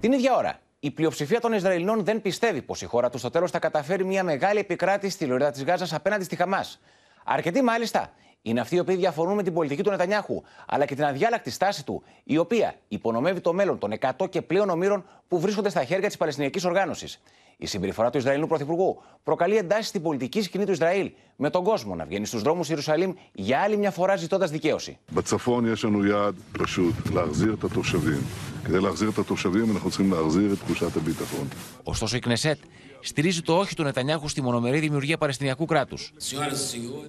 S58: Την ίδια ώρα, η πλειοψηφία των Ισραηλινών δεν πιστεύει πως η χώρα τους στο τέλος θα καταφέρει μια μεγάλη επικράτηση στη Λωρίδα της Γάζας απέναντι στη Χαμάς. Αρκετοί μάλιστα είναι αυτοί οι οποίοι διαφωνούν με την πολιτική του Νετανιάχου, αλλά και την αδιάλακτη στάση του, η οποία υπονομεύει το μέλλον των 100 και πλέον ομήρων που βρίσκονται στα χέρια της Παλαιστινιακής Οργάνωσης. Η συμπεριφορά του Ισραηλινού Πρωθυπουργού προκαλεί εντάσεις στην πολιτική σκηνή του Ισραήλ, με τον κόσμο να βγαίνει στους δρόμους Ιερουσαλήμ για άλλη μια φορά ζητώντας δικαίωση. Ωστόσο, η Κνεσέτ στηρίζει το όχι του Νετανιάχου στη μονομερή δημιουργία Παλαιστινιακού κράτους.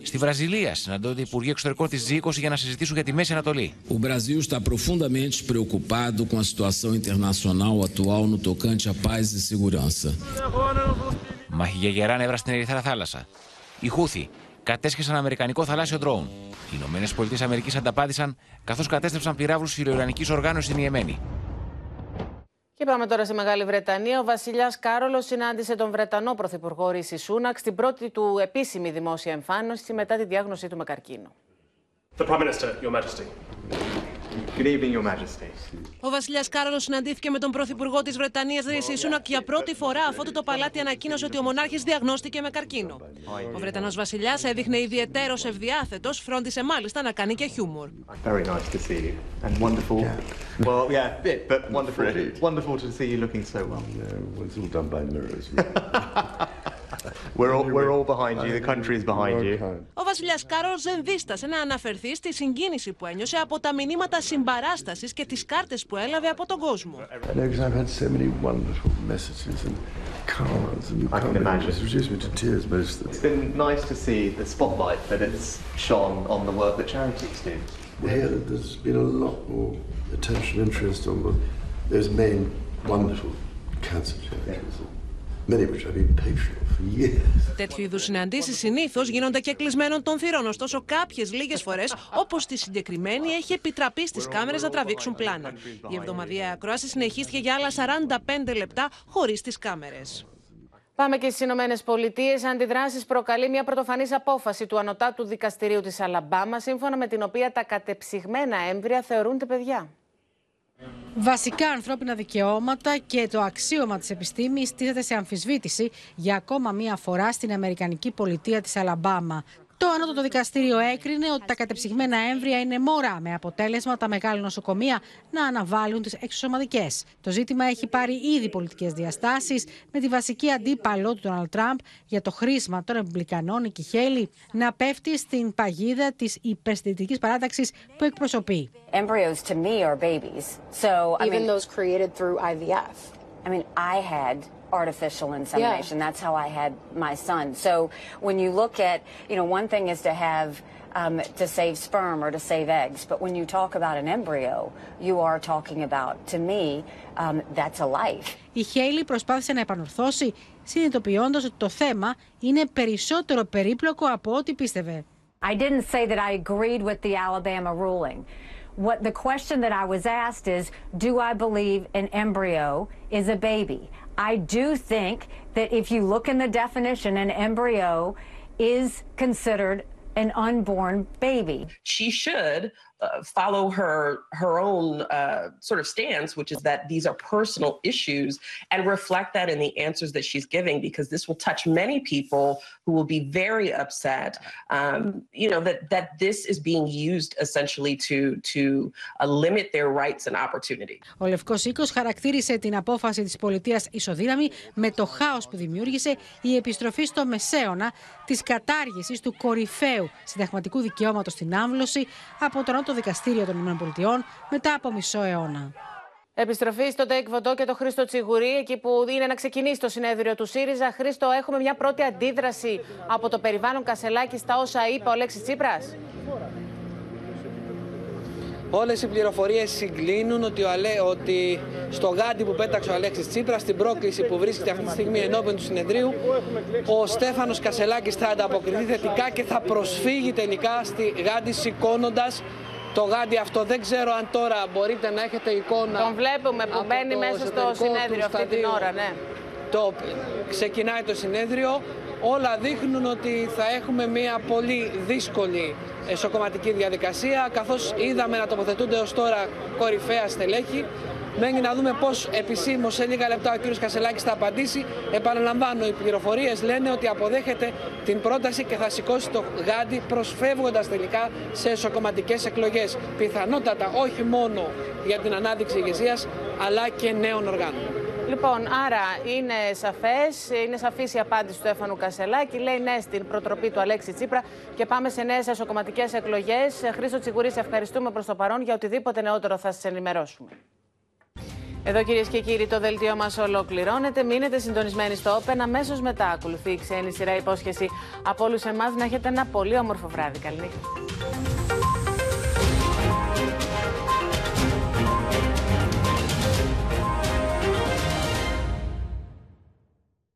S58: Στη Βραζιλία συναντώνται οι Υπουργοί Εξωτερικών της G20 για να συζητήσουν για τη Μέση Ανατολή.
S59: O Brasil está profundamente preocupado com a situação internacional atual no tocante à paz e segurança.
S58: Μάχη για γερά νεύρα στην Ερυθρά Θάλασσα. Οι Χούθη κατέσχεσαν Αμερικανικό θαλάσσιο ντρόουν. Οι Ηνωμένες Πολιτείες Αμερικής ανταπάντησαν καθώς κατέστρεψαν πυράβλους ηλιοϊρανική οργάνωσης στην Ιεμένη.
S2: Και πάμε τώρα στη Μεγάλη Βρετανία. Ο βασιλιάς Κάρολος συνάντησε τον Βρετανό Πρωθυπουργό Ρίση Σούνακ στην πρώτη του επίσημη δημόσια εμφάνιση μετά τη διάγνωσή του με καρκίνο.
S60: The Prime Minister, Your Majesty. Good evening, Your Majesty.
S56: Ο βασιλιάς Κάρολο συναντήθηκε με τον πρωθυπουργό της Βρετανίας Ρίση Σούνακ για πρώτη φορά αφού το παλάτι ανακοίνωσε ότι ο μονάρχης διαγνώστηκε με καρκίνο. Ο Βρετανός βασιλιάς έδειχνε ιδιαίτερο ευδιάθετος, φρόντισε μάλιστα να κάνει και χιούμορ.
S60: Very nice to see you. And wonderful. Well, yeah, bit, but wonderful. Wonderful to see you looking so well.
S61: Yeah, it's all done by mirrors.
S60: We're all, we're all behind you. The country is behind you.
S56: Ο βασιλιά Κάρολ δεν δίστασε να αναφερθεί στη συγκίνηση που ένιωσε από τα μηνύματα συμπαράσταση και τι κάρτε που έλαβε από τον κόσμο.
S61: I know because I've had so many wonderful messages and cards and
S60: I can imagine.
S61: It's reduced me to tears most of
S60: It's been nice to see the spotlight that it's shone on the work that charities do.
S61: Here, there's been a lot more attention, interest on the, those main wonderful cancer charities, many
S56: Τέτοιου είδους συναντήσεις συνήθως γίνονται και κλεισμένων των θυρών. Ωστόσο, κάποιες λίγες φορές, όπως τη συγκεκριμένη, έχει επιτραπεί στις κάμερες να τραβήξουν πλάνα. Η εβδομαδιαία ακρόαση συνεχίστηκε για άλλα 45 λεπτά χωρίς τις κάμερες.
S2: Πάμε και στις Ηνωμένες Πολιτείες. Αντιδράσεις προκαλεί μια πρωτοφανής απόφαση του Ανωτάτου Δικαστηρίου της Αλαμπάμα, σύμφωνα με την οποία τα κατεψυγμένα έμβρια θεωρούνται παιδιά.
S62: Βασικά ανθρώπινα δικαιώματα και το αξίωμα της επιστήμης στήθεται σε αμφισβήτηση για ακόμα μία φορά στην Αμερικανική πολιτεία της Αλαμπάμα. Το Ανώτατο Δικαστήριο έκρινε ότι τα κατεψυγμένα έμβρια είναι μωρά, με αποτέλεσμα τα μεγάλα νοσοκομεία να αναβάλουν τις εξωσωματικές. Το ζήτημα έχει πάρει ήδη πολιτικές διαστάσεις, με τη βασική αντίπαλο του Ντόναλτ Τραμπ για το χρήσμα των Ρεπουμπλικανών, η Κιχέλη, να πέφτει στην παγίδα της υπερστητικής παράταξης που εκπροσωπεί.
S63: Embryos to me are babies. So, I
S64: Even
S63: mean,
S64: those created through IVF.
S63: I mean, I had artificial insemination. That's how I had my son. So when you look at, you know, one thing is to have um, to save sperm or to save eggs, but when you talk about an embryo, you are talking about, to me, um, that's a life.
S62: Η Χέιλι προσπάθησε να επανορθώσει, συνειδητοποιώντας ότι το θέμα είναι περισσότερο περίπλοκο από ό,τι πίστευε.
S63: I didn't say that I agreed with the Alabama ruling. What the question that I was asked is, do I believe an embryo is a baby? I do think that if you look in the definition, an embryo is considered an unborn baby.
S65: She should uh, follow her her own uh, sort of stance, which is that these are personal issues, and reflect that in the answers that she's giving, because this will touch many people who will be very upset. Um, you know that that this is being used essentially to to uh, limit their rights and opportunity.
S62: Ο Λευκός Οίκος χαρακτήρισε την απόφαση της πολιτείας ισοδύναμη με το χάος που δημιούργησε η επιστροφή στο μεσαίωνα της κατάργησης του κορυφαίου συνταγματικού δικαιώματος στην άμβλωση από το Νότο Δικαστήριο των ΗΠΑ μετά από μισό αιώνα.
S2: Επιστροφή στο Take Βοντό και το Χρήστο Τσιγουρή, εκεί που είναι να ξεκινήσει το συνέδριο του ΣΥΡΙΖΑ. Χρήστο, έχουμε μια πρώτη αντίδραση από το περιβάλλον Κασελάκη στα όσα είπε ο Αλέξης Τσίπρας.
S3: Όλες οι πληροφορίες συγκλίνουν ότι, ο Αλέ, ότι στο γάντι που πέταξε ο Αλέξης Τσίπρας, στην πρόκληση που βρίσκεται αυτή τη στιγμή ενώπιον του συνεδρίου, ο Στέφανος Κασελάκης θα ανταποκριθεί θετικά και θα προσφύγει τελικά στη γάντι σηκώνοντας το γάντι αυτό. Δεν ξέρω αν τώρα μπορείτε να έχετε εικόνα.
S2: Τον βλέπουμε που μπαίνει μέσα στο συνέδριο αυτή την ώρα, ναι.
S3: Το, ξεκινάει το συνέδριο. Όλα δείχνουν ότι θα έχουμε μια πολύ δύσκολη εσωκομματική διαδικασία, καθώς είδαμε να τοποθετούνται ως τώρα κορυφαία στελέχη. Μένει να δούμε πώς επισήμως σε λίγα λεπτά ο κ. Κασελάκης θα απαντήσει. Επαναλαμβάνω, οι πληροφορίες λένε ότι αποδέχεται την πρόταση και θα σηκώσει το γάντι προσφεύγοντας τελικά σε εσωκομματικές εκλογές. Πιθανότατα όχι μόνο για την ανάδειξη ηγεσίας, αλλά και νέων οργάνων.
S2: Λοιπόν, άρα είναι σαφές, είναι σαφής η απάντηση του Έφανου Κασελάκη. Λέει ναι στην προτροπή του Αλέξη Τσίπρα και πάμε σε νέες εσωκομματικές εκλογές. Χρήστο Τσιγουρή, σε ευχαριστούμε προς το παρόν για οτιδήποτε νεότερο θα σας ενημερώσουμε. Εδώ κυρίες και κύριοι, το δελτίο μας ολοκληρώνεται. Μείνετε συντονισμένοι στο Open. Αμέσως μετά ακολουθεί η ξένη σειρά υπόσχεση από όλους εμάς να έχετε ένα πολύ όμορφο βράδυ. Καληνύχτα.